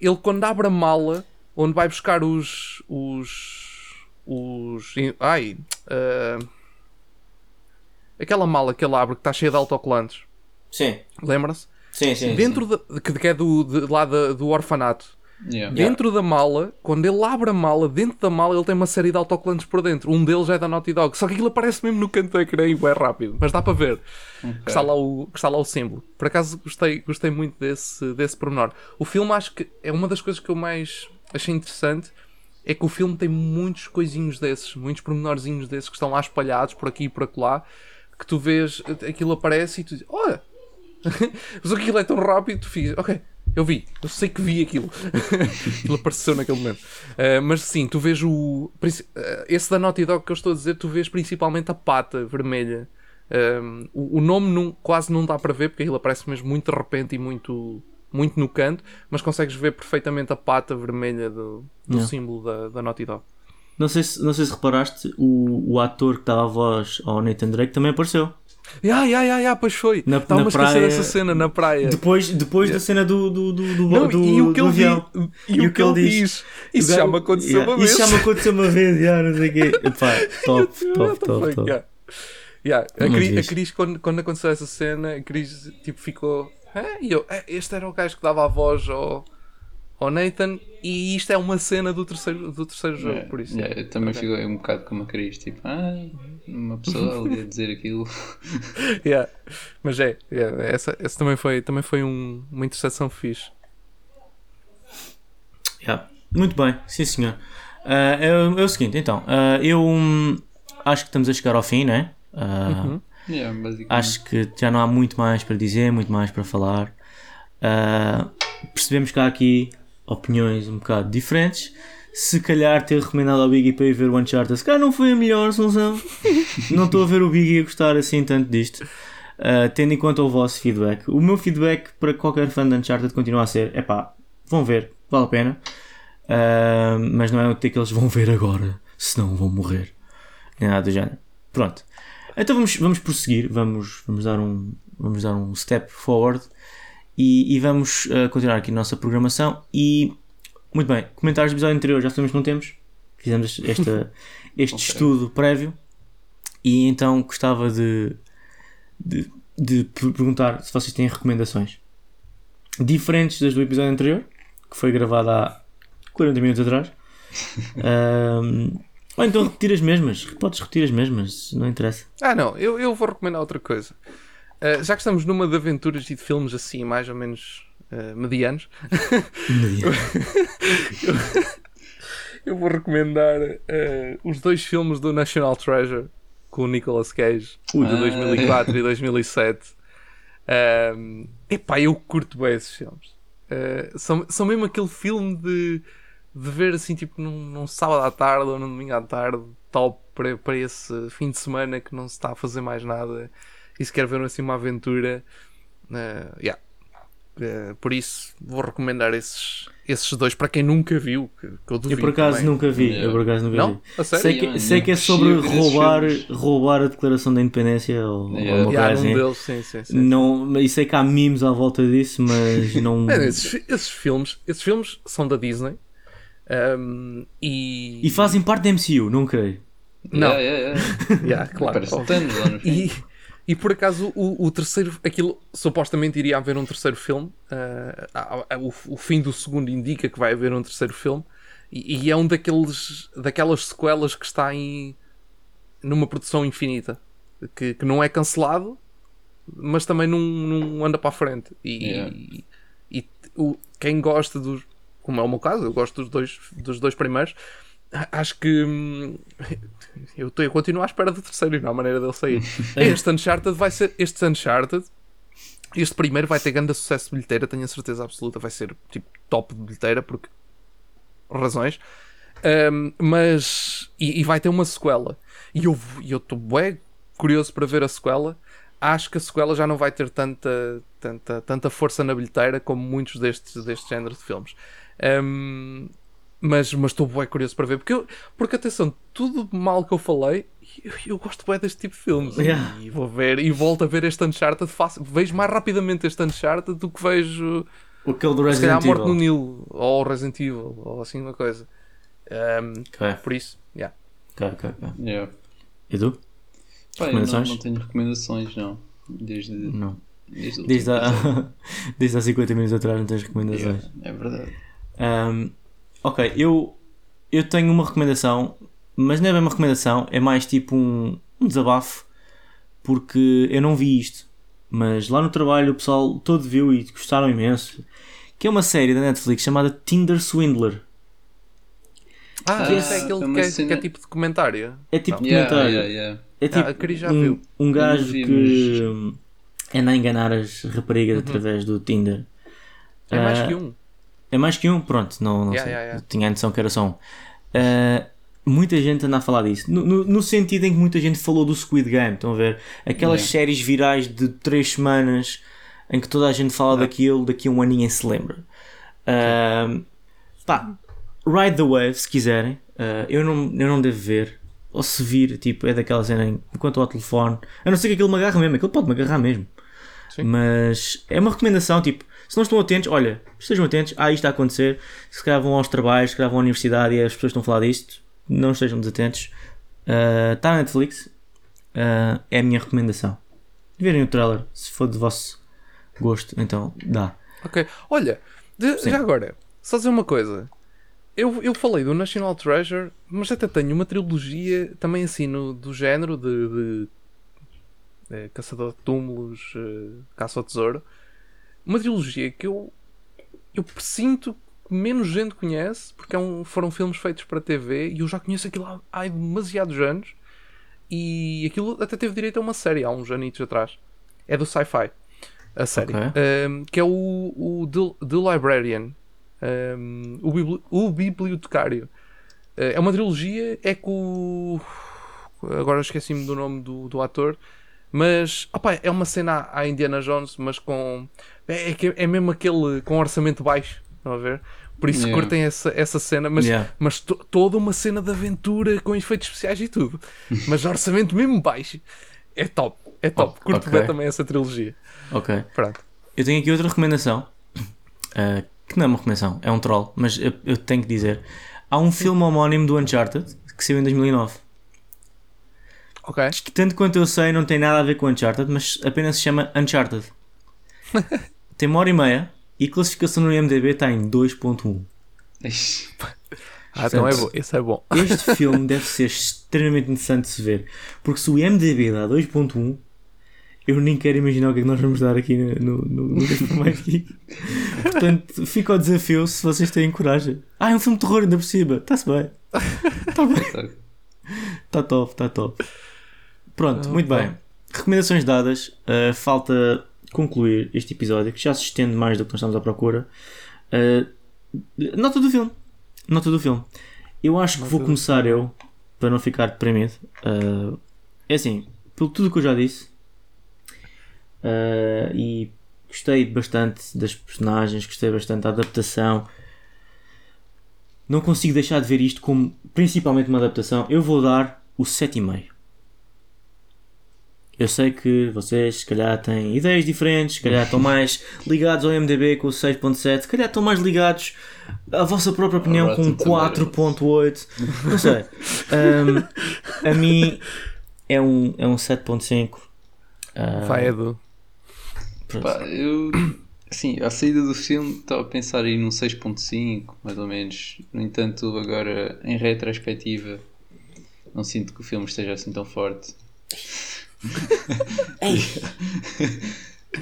Ele quando abre a mala onde vai buscar os. os. os. Ai. ah, aquela mala que ele abre que está cheia de autocolantes. Sim, Lembram-se? sim, sim. Dentro da, que, que é do, de, lá da- do orfanato. Yeah. Dentro da mala, quando ele abre a mala, dentro da mala ele tem uma série de autocolantes por dentro. Um deles é da Naughty Dog. Só que aquilo aparece mesmo no canto do ecrã e é rápido. Mas dá para ver que, está lá o, que está lá o símbolo. Por acaso gostei, gostei muito desse, desse pormenor. O filme acho que é uma das coisas que eu mais achei interessante. É que o filme tem muitos coisinhos desses, muitos pormenorzinhos desses que estão lá espalhados por aqui e por acolá. Que tu vês, aquilo aparece e tu dizes: Olha, mas aquilo é tão rápido, tu ficas, ok, eu vi, eu sei que vi aquilo. aquilo apareceu naquele momento. Uh, mas sim, tu vês o. uh, esse da Naughty Dog que eu estou a dizer, tu vês principalmente a pata vermelha. Um, o, o nome não- quase não dá para ver porque ele aparece mesmo muito de repente e muito, muito no canto, mas consegues ver perfeitamente a pata vermelha do, do Yeah. símbolo da, da Naughty Dog. Não sei se, não sei se reparaste, o, o ator que dava a voz ao Nathan Drake também apareceu. Ya, ya, ya, ya, pois foi. Na- Estava-me na a esquecer praia- dessa cena na praia. Depois, depois da cena do, do, do, do, Não, do, e o que ele diz, avião. e o que ele diz. Isso já me aconteceu yeah, uma vez. Isso já me aconteceu uma vez, já, não sei o quê. Epá, top, top, What the top, fuck, top. yeah. Yeah, A, Cris, a. Cris, quando, quando aconteceu essa cena, a Cris tipo, ficou. "Hã?" E eu, "É, este era o gajo que dava a voz ao, ao Nathan, e isto é uma cena do terceiro, do terceiro jogo, Yeah, por isso. yeah, eu também Ok. fiquei um bocado como a Cris, tipo, ah, uma pessoa ali a dizer aquilo. Yeah. Mas é, yeah, essa, essa também foi, também foi um- uma interseção fixe. Yeah. Muito bem, sim senhor. Ah, é, o- é o seguinte, então, ah, eu hum, acho que estamos a chegar ao fim, né? Ah, Uhum. Yeah. Acho que já não há muito mais para dizer, muito mais para falar. Percebemos que há aqui opiniões um bocado diferentes. Se calhar ter recomendado ao Biggie para ir ver o Uncharted, se calhar não foi a melhor solução. não estou a ver o Biggie a gostar assim tanto disto. Ah, tendo em conta o vosso feedback. O meu feedback para qualquer fã de Uncharted continua a ser: epá, vão ver, vale a pena. Ah, mas não é o que eles vão ver agora, senão vão morrer. Nem nada do género. Pronto. Então vamos, vamos prosseguir, vamos, vamos, dar um, vamos dar um step forward e, e vamos uh, continuar aqui a nossa programação. E muito bem, comentários do episódio anterior, já sabemos que não temos, fizemos esta, este Ok. estudo prévio e então gostava de, de, de per- perguntar se vocês têm recomendações diferentes das do episódio anterior, que foi gravado há 40 minutos atrás. Ahm, ou então repetir as mesmas, podes repetir as mesmas, não interessa. Ah, não, eu, eu vou recomendar outra coisa. Ah, já que estamos numa de aventuras e de filmes assim, mais ou menos ah, medianos, eu vou recomendar ah, os dois filmes do National Treasure com o Nicolas Cage, Ui. de 2004 e 2007. Um, epá, eu curto bem esses filmes. Ah, são, são mesmo aquele filme de, de ver assim, tipo, num, num sábado à tarde ou num domingo à tarde, top para, para esse fim de semana que não se está a fazer mais nada e se quer ver assim uma aventura. ah, yeah. Ah, por isso vou recomendar esses, esses dois para quem nunca viu. Que, que eu, Eu por acaso também. nunca vi, Yeah. eu por acaso nunca Não? vi. Sei que, sei que é não sobre roubar, roubar a declaração da independência ou, ou Yeah. uma Yeah, coisa assim. deles, sim, sim, sim. Não, e sei que há memes à volta disso, mas não. É, esses, esses filmes, esses filmes são da Disney. Um, e, E fazem parte da MCU, não creio. Não. Yeah, yeah, yeah. Yeah, claro, Parece tanto. E, e por acaso o, o terceiro, aquilo supostamente iria haver um terceiro filme. ah, o, o fim do segundo indica que vai haver um terceiro filme. E, e é um daqueles daquelas sequelas que está em numa produção infinita. Que, que não é cancelado, mas também não, não anda para a frente. E, Yeah. e, e o, quem gosta dos. Como é o meu caso, eu gosto dos dois, dos dois primeiros. Acho que hum, eu estou a continuar à espera do terceiro e não há maneira dele sair. este Uncharted vai ser. Este Uncharted Este primeiro vai ter grande sucesso de bilheteira, tenho a certeza absoluta. Vai ser tipo top de bilheteira, porque. razões. Um, mas. E, e, vai ter uma sequela. E eu estou bem curioso para ver a sequela. Acho que a sequela já não vai ter tanta, tanta, tanta força na bilheteira como muitos destes, deste género de filmes. Um, mas estou bem curioso para ver. Porque, eu, porque atenção, tudo mal que eu falei, eu, eu gosto bem deste tipo de filmes. Yeah. E vou ver e volto a ver este Uncharted. Faço, vejo mais rapidamente este Uncharted do que vejo. Aquele do se Resident calhar a morte Evil. no Nilo ou Resident Evil ou assim uma coisa. Um, Ok, por isso, yeah. ok, ok. ok. Yeah. E tu? Pá, eu não, Recomendações? não tenho recomendações, não. Desde, Não. desde, o Desde há, desde há 50 minutos atrás não tens recomendações. Yeah, é verdade. Um, ok, eu, eu tenho uma recomendação, mas não é bem uma recomendação, é mais tipo um, um desabafo, porque eu não vi isto, mas lá no trabalho o pessoal todo viu e gostaram imenso, que é uma série da Netflix chamada Tinder Swindler. Ah, Ah, esse é aquele é que é, cena- que é tipo documentário. É tipo Yeah, documentário. yeah, yeah. É tipo Ah, um, viu. um gajo não que anda a enganar as raparigas Uhum. através do Tinder. É mais Ah, que um. É mais que um, pronto, não, não Yeah, sei. yeah, yeah. Tinha a noção que era só um. Ah, muita gente anda a falar disso. No, no- no sentido em que muita gente falou do Squid Game, estão a ver? Aquelas séries virais de 3 semanas em que toda a gente fala daquilo, daqui a um ano ninguém se lembra. Ah, pá, ride the wave se quiserem. Ah, eu, não, eu não devo ver. Ou se vir, tipo, é daquela cena em, enquanto ao telefone. A não ser que aquilo me agarre mesmo, aquilo pode me agarrar mesmo. Sim. Mas é uma recomendação, tipo, se não estão atentos, olha, estejam atentos, ah, isto está a acontecer, se calhar vão aos trabalhos, se calhar vão à universidade e as pessoas estão a falar disto, não estejam desatentos. Está na Netflix, Ah, é a minha recomendação. Verem o trailer, se for de vosso gosto, então dá. Ok. Olha, de- já agora, só dizer uma coisa. Eu, eu falei do National Treasure, mas até tenho uma trilogia também assim no, do género de, de, eh, Caçador de Túmulos, eh, Caça ao Tesouro. Uma trilogia que eu, eu sinto que menos gente conhece, porque é um- foram filmes feitos para TV e eu já conheço aquilo há, há demasiados anos. E aquilo até teve direito a uma série há uns anitos atrás. É do sci-fi. A série. Ok. Um, que é o, o The, The Librarian. Um, o, bibli- o Bibliotecário. Uh, é uma trilogia. É com. o- Agora esqueci-me do nome do, do ator. Mas opá, é uma cena à Indiana Jones, mas com. É, é, é mesmo aquele com orçamento baixo. Estão a ver? Por isso Yeah. curtem essa, essa cena, mas, Yeah. mas to- toda uma cena de aventura com efeitos especiais e tudo. Mas orçamento mesmo baixo. É top. É top. Oh, Curto ok. bem também essa trilogia. Ok. Pronto. Eu tenho aqui outra recomendação, ah, que não é uma recomendação, é um troll, mas eu, eu tenho que dizer. Há um filme homónimo do Uncharted, que saiu em 2009. Ok. que tanto quanto eu sei não tem nada a ver com Uncharted, mas apenas se chama Uncharted. tem uma hora e meia e a classificação no IMDB está em 2.1. Ixi. Ah, então é bom. Esse é bom. Este filme deve ser extremamente interessante de se ver, porque se o IMDB dá 2.1, eu nem quero imaginar o que é que nós vamos dar aqui no, no, no, Mais Geek. Portanto, fica ao desafio se vocês têm coragem. Ah, é um filme de terror ainda por cima. Está-se bem. Está bem. Tá. Está top, está top. Pronto, Ah, muito bem. Recomendações dadas. Uh, falta concluir este episódio que já se estende mais do que nós estamos à procura. Uh, nota do filme. Nota do filme. Eu acho que vou começar eu para não ficar deprimido. Uh, é assim, pelo tudo que eu já disse. e gostei bastante das personagens, gostei bastante da adaptação. Não consigo deixar de ver isto como principalmente uma adaptação. Eu vou dar o 7,5. Eu sei que vocês, se calhar, têm ideias diferentes, se calhar estão mais ligados ao MDB com o 6.7, se calhar estão mais ligados à vossa própria opinião com um Rotten 4.8. Não sei. Um, a mim é um, é um 7.5. Ah, Vai, Edu. Pá, eu. Assim, à saída do filme estava a pensar aí num 6.5, mais ou menos. No entanto, agora em retrospectiva, não sinto que o filme esteja assim tão forte. Ei,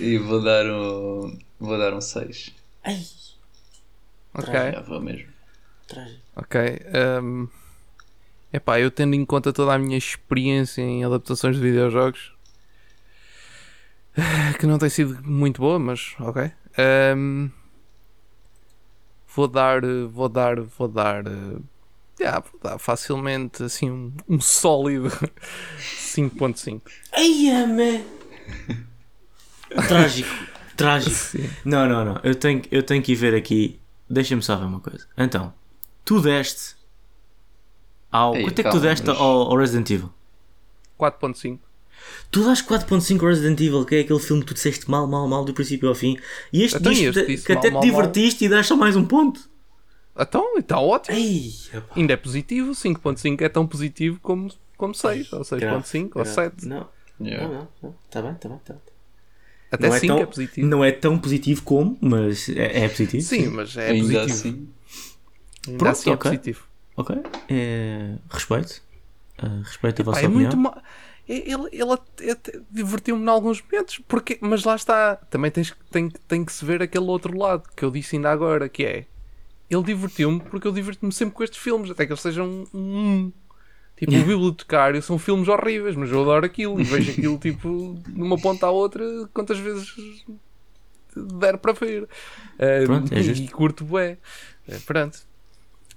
E vou dar um. Vou dar um 6. ei, Ok. Já vou mesmo. traz. Ok. Um... Epá, eu tendo em conta toda a minha experiência em adaptações de videojogos, Que não tem sido muito boa, mas ok. Ahm, vou dar. Vou dar. Vou dar. eh, yeah, vou dar facilmente assim um, um sólido 5.5. Ai, man. Trágico. Trágico. Sim. Não, não, não. Eu tenho, eu tenho que ir ver aqui. Deixa-me só ver uma coisa. Então, tu deste. Ao, Ei, quanto é que tu deste mas- ao, ao Resident Evil? 4.5. Tu dás 4.5 ao Resident Evil, que é aquele filme que tu disseste mal, mal, mal do princípio ao fim. E este Então, diz que, mal, até te mal, mal. divertiste e dás só mais um ponto. Então, está ótimo. Ei. Ainda é positivo. 5.5 é tão positivo como, como 6, ou 6.5, ou Grave. 7. Não, Yeah. não, não. não. Tá bem, tá bem, tá bem. Até não 5 é é, tão, positivo. Não é tão positivo como, mas é, é positivo. Sim, mas é Ainda positivo. assim. Ainda Pronto, assim é ok. positivo. Ok. É, respeito. Ah, respeito a vossa é opinião. muito mal. Ele, ele até- até divertiu-me em alguns momentos, porque, mas lá está. Também tens, que- tem, tem que se ver aquele outro lado que eu disse ainda agora, que é ele divertiu-me porque eu diverto-me sempre com estes filmes, até que eles sejam um. Tipo, o Bibliotecário são filmes horríveis, mas eu adoro aquilo e vejo aquilo tipo de uma ponta à outra quantas vezes der para ver. Eh, Pronto, é e, justo. curto bué. Eh, pronto,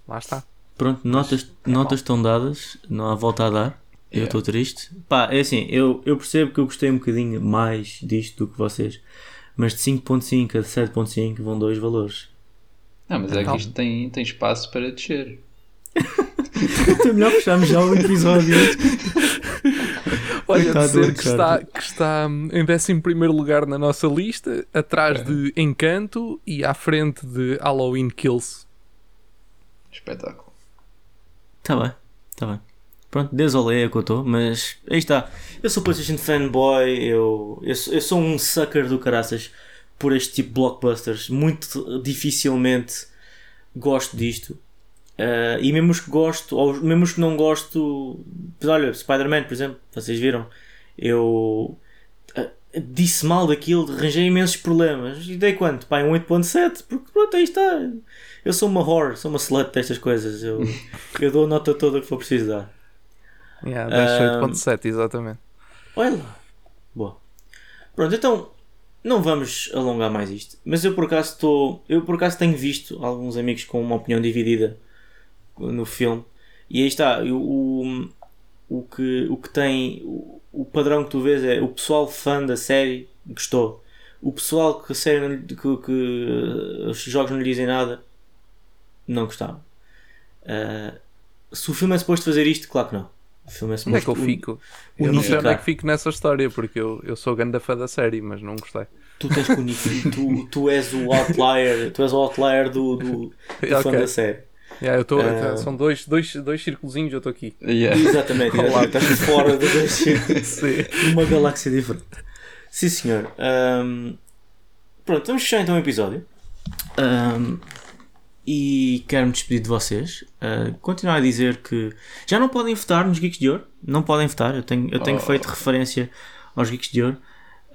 lá está. Pronto, notas, notas estão dadas, não há volta a dar. Eu Yeah. estou triste. Pá, é assim, eu, eu percebo que eu gostei um bocadinho mais disto do que vocês. Mas de 5.5 a 7.5 vão dois valores. Não, mas é que Calma. isto tem, tem espaço para descer. Então é melhor fecharmos já o episódio. Olha, Coitado do dizer que está, que está em 11 lugar na nossa lista, atrás de Encanto e à frente de Halloween Kills. Espetáculo. Tá bem, tá bem. Pronto, desolé é que eu estou, mas aí está. Eu sou PlayStation fanboy, eu, eu, sou, eu sou um sucker do caraças por este tipo de blockbusters. Muito dificilmente gosto disto. Ah, e mesmo os que gosto, ou mesmo os que não gosto, olha, Spider-Man, por exemplo, vocês viram, eu ah, disse mal daquilo, arranjei imensos problemas. E dei quanto? Pai, um 8.7, porque pronto, aí está. Eu sou uma horror, sou uma slut destas coisas. Eu, eu dou a nota toda que for preciso dar. Yeah, Hum. 10.8.7, exatamente. Olha lá. Boa. Pronto, então não vamos alongar mais isto. Mas eu por acaso estou. Eu por acaso tenho visto alguns amigos com uma opinião dividida no filme. E aí está. O, o, que, o que tem. O, o padrão que tu vês é o pessoal fã da série gostou. O pessoal que a série não que, que os jogos não lhe dizem nada não gostaram. Uh, se o filme é suposto fazer isto, claro que não. O filme é Onde é que eu fico? Eu não sei onde é que fico nessa história, porque eu, eu sou grande fã da série, mas não gostei. Tu tens que unificar. tu, tu és o outlier. Tu és o outlier do, do, do fã Ok. da série. Yeah, eu tô, Ah. São dois, dois, dois circulzinhos, eu estou aqui. Yeah. Exatamente. Estás fora de Sim. uma galáxia diferente. Sim, senhor. Ahm, pronto, vamos fechar então o episódio. Ahm, e quero-me despedir de vocês. Ah, continuar a dizer que já não podem votar nos Geeks de Ouro. Não podem votar. Eu tenho, eu tenho Oh. feito referência aos Geeks de Ouro.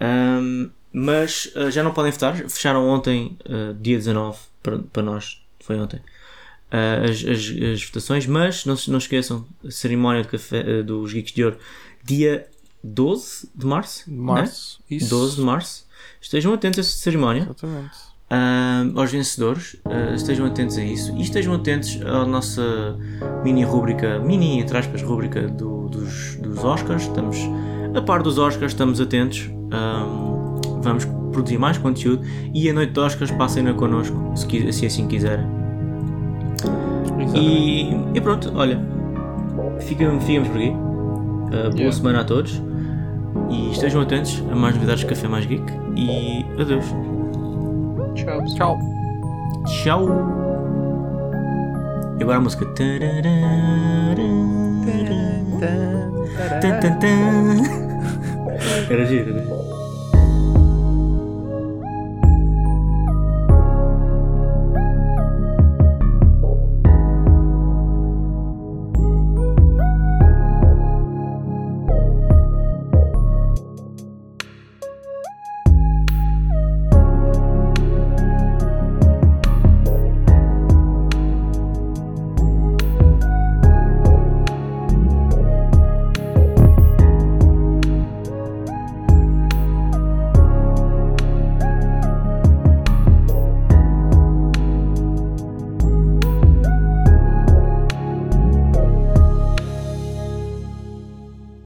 Ahm, mas ah, já não podem votar. Fecharam ontem, ah, dia 19, para, para nós. Foi ontem. ah, as, as, as votações. Mas não, se- não esqueçam a cerimónia de café, ah, dos Geeks de Ouro, dia 12 de março. né? Março. Isso. 12 de março. Estejam atentos a essa cerimónia. Exatamente. Ahm, aos vencedores, ah, estejam atentos a isso e estejam atentos à nossa mini rúbrica, mini entre aspas, rúbrica do- dos, dos Oscars. Estamos a par dos Oscars, estamos atentos. Ahm, vamos produzir mais conteúdo e a noite de Oscars passem-na connosco, se, se assim quiserem. E, e pronto, olha, ficamos, ficamos por aqui. Ah, boa Yeah. semana a todos e estejam atentos a mais novidades de Café Mais Geek e adeus. Tchau. Tchau. Tchau! E agora a música. Era giro, era giro.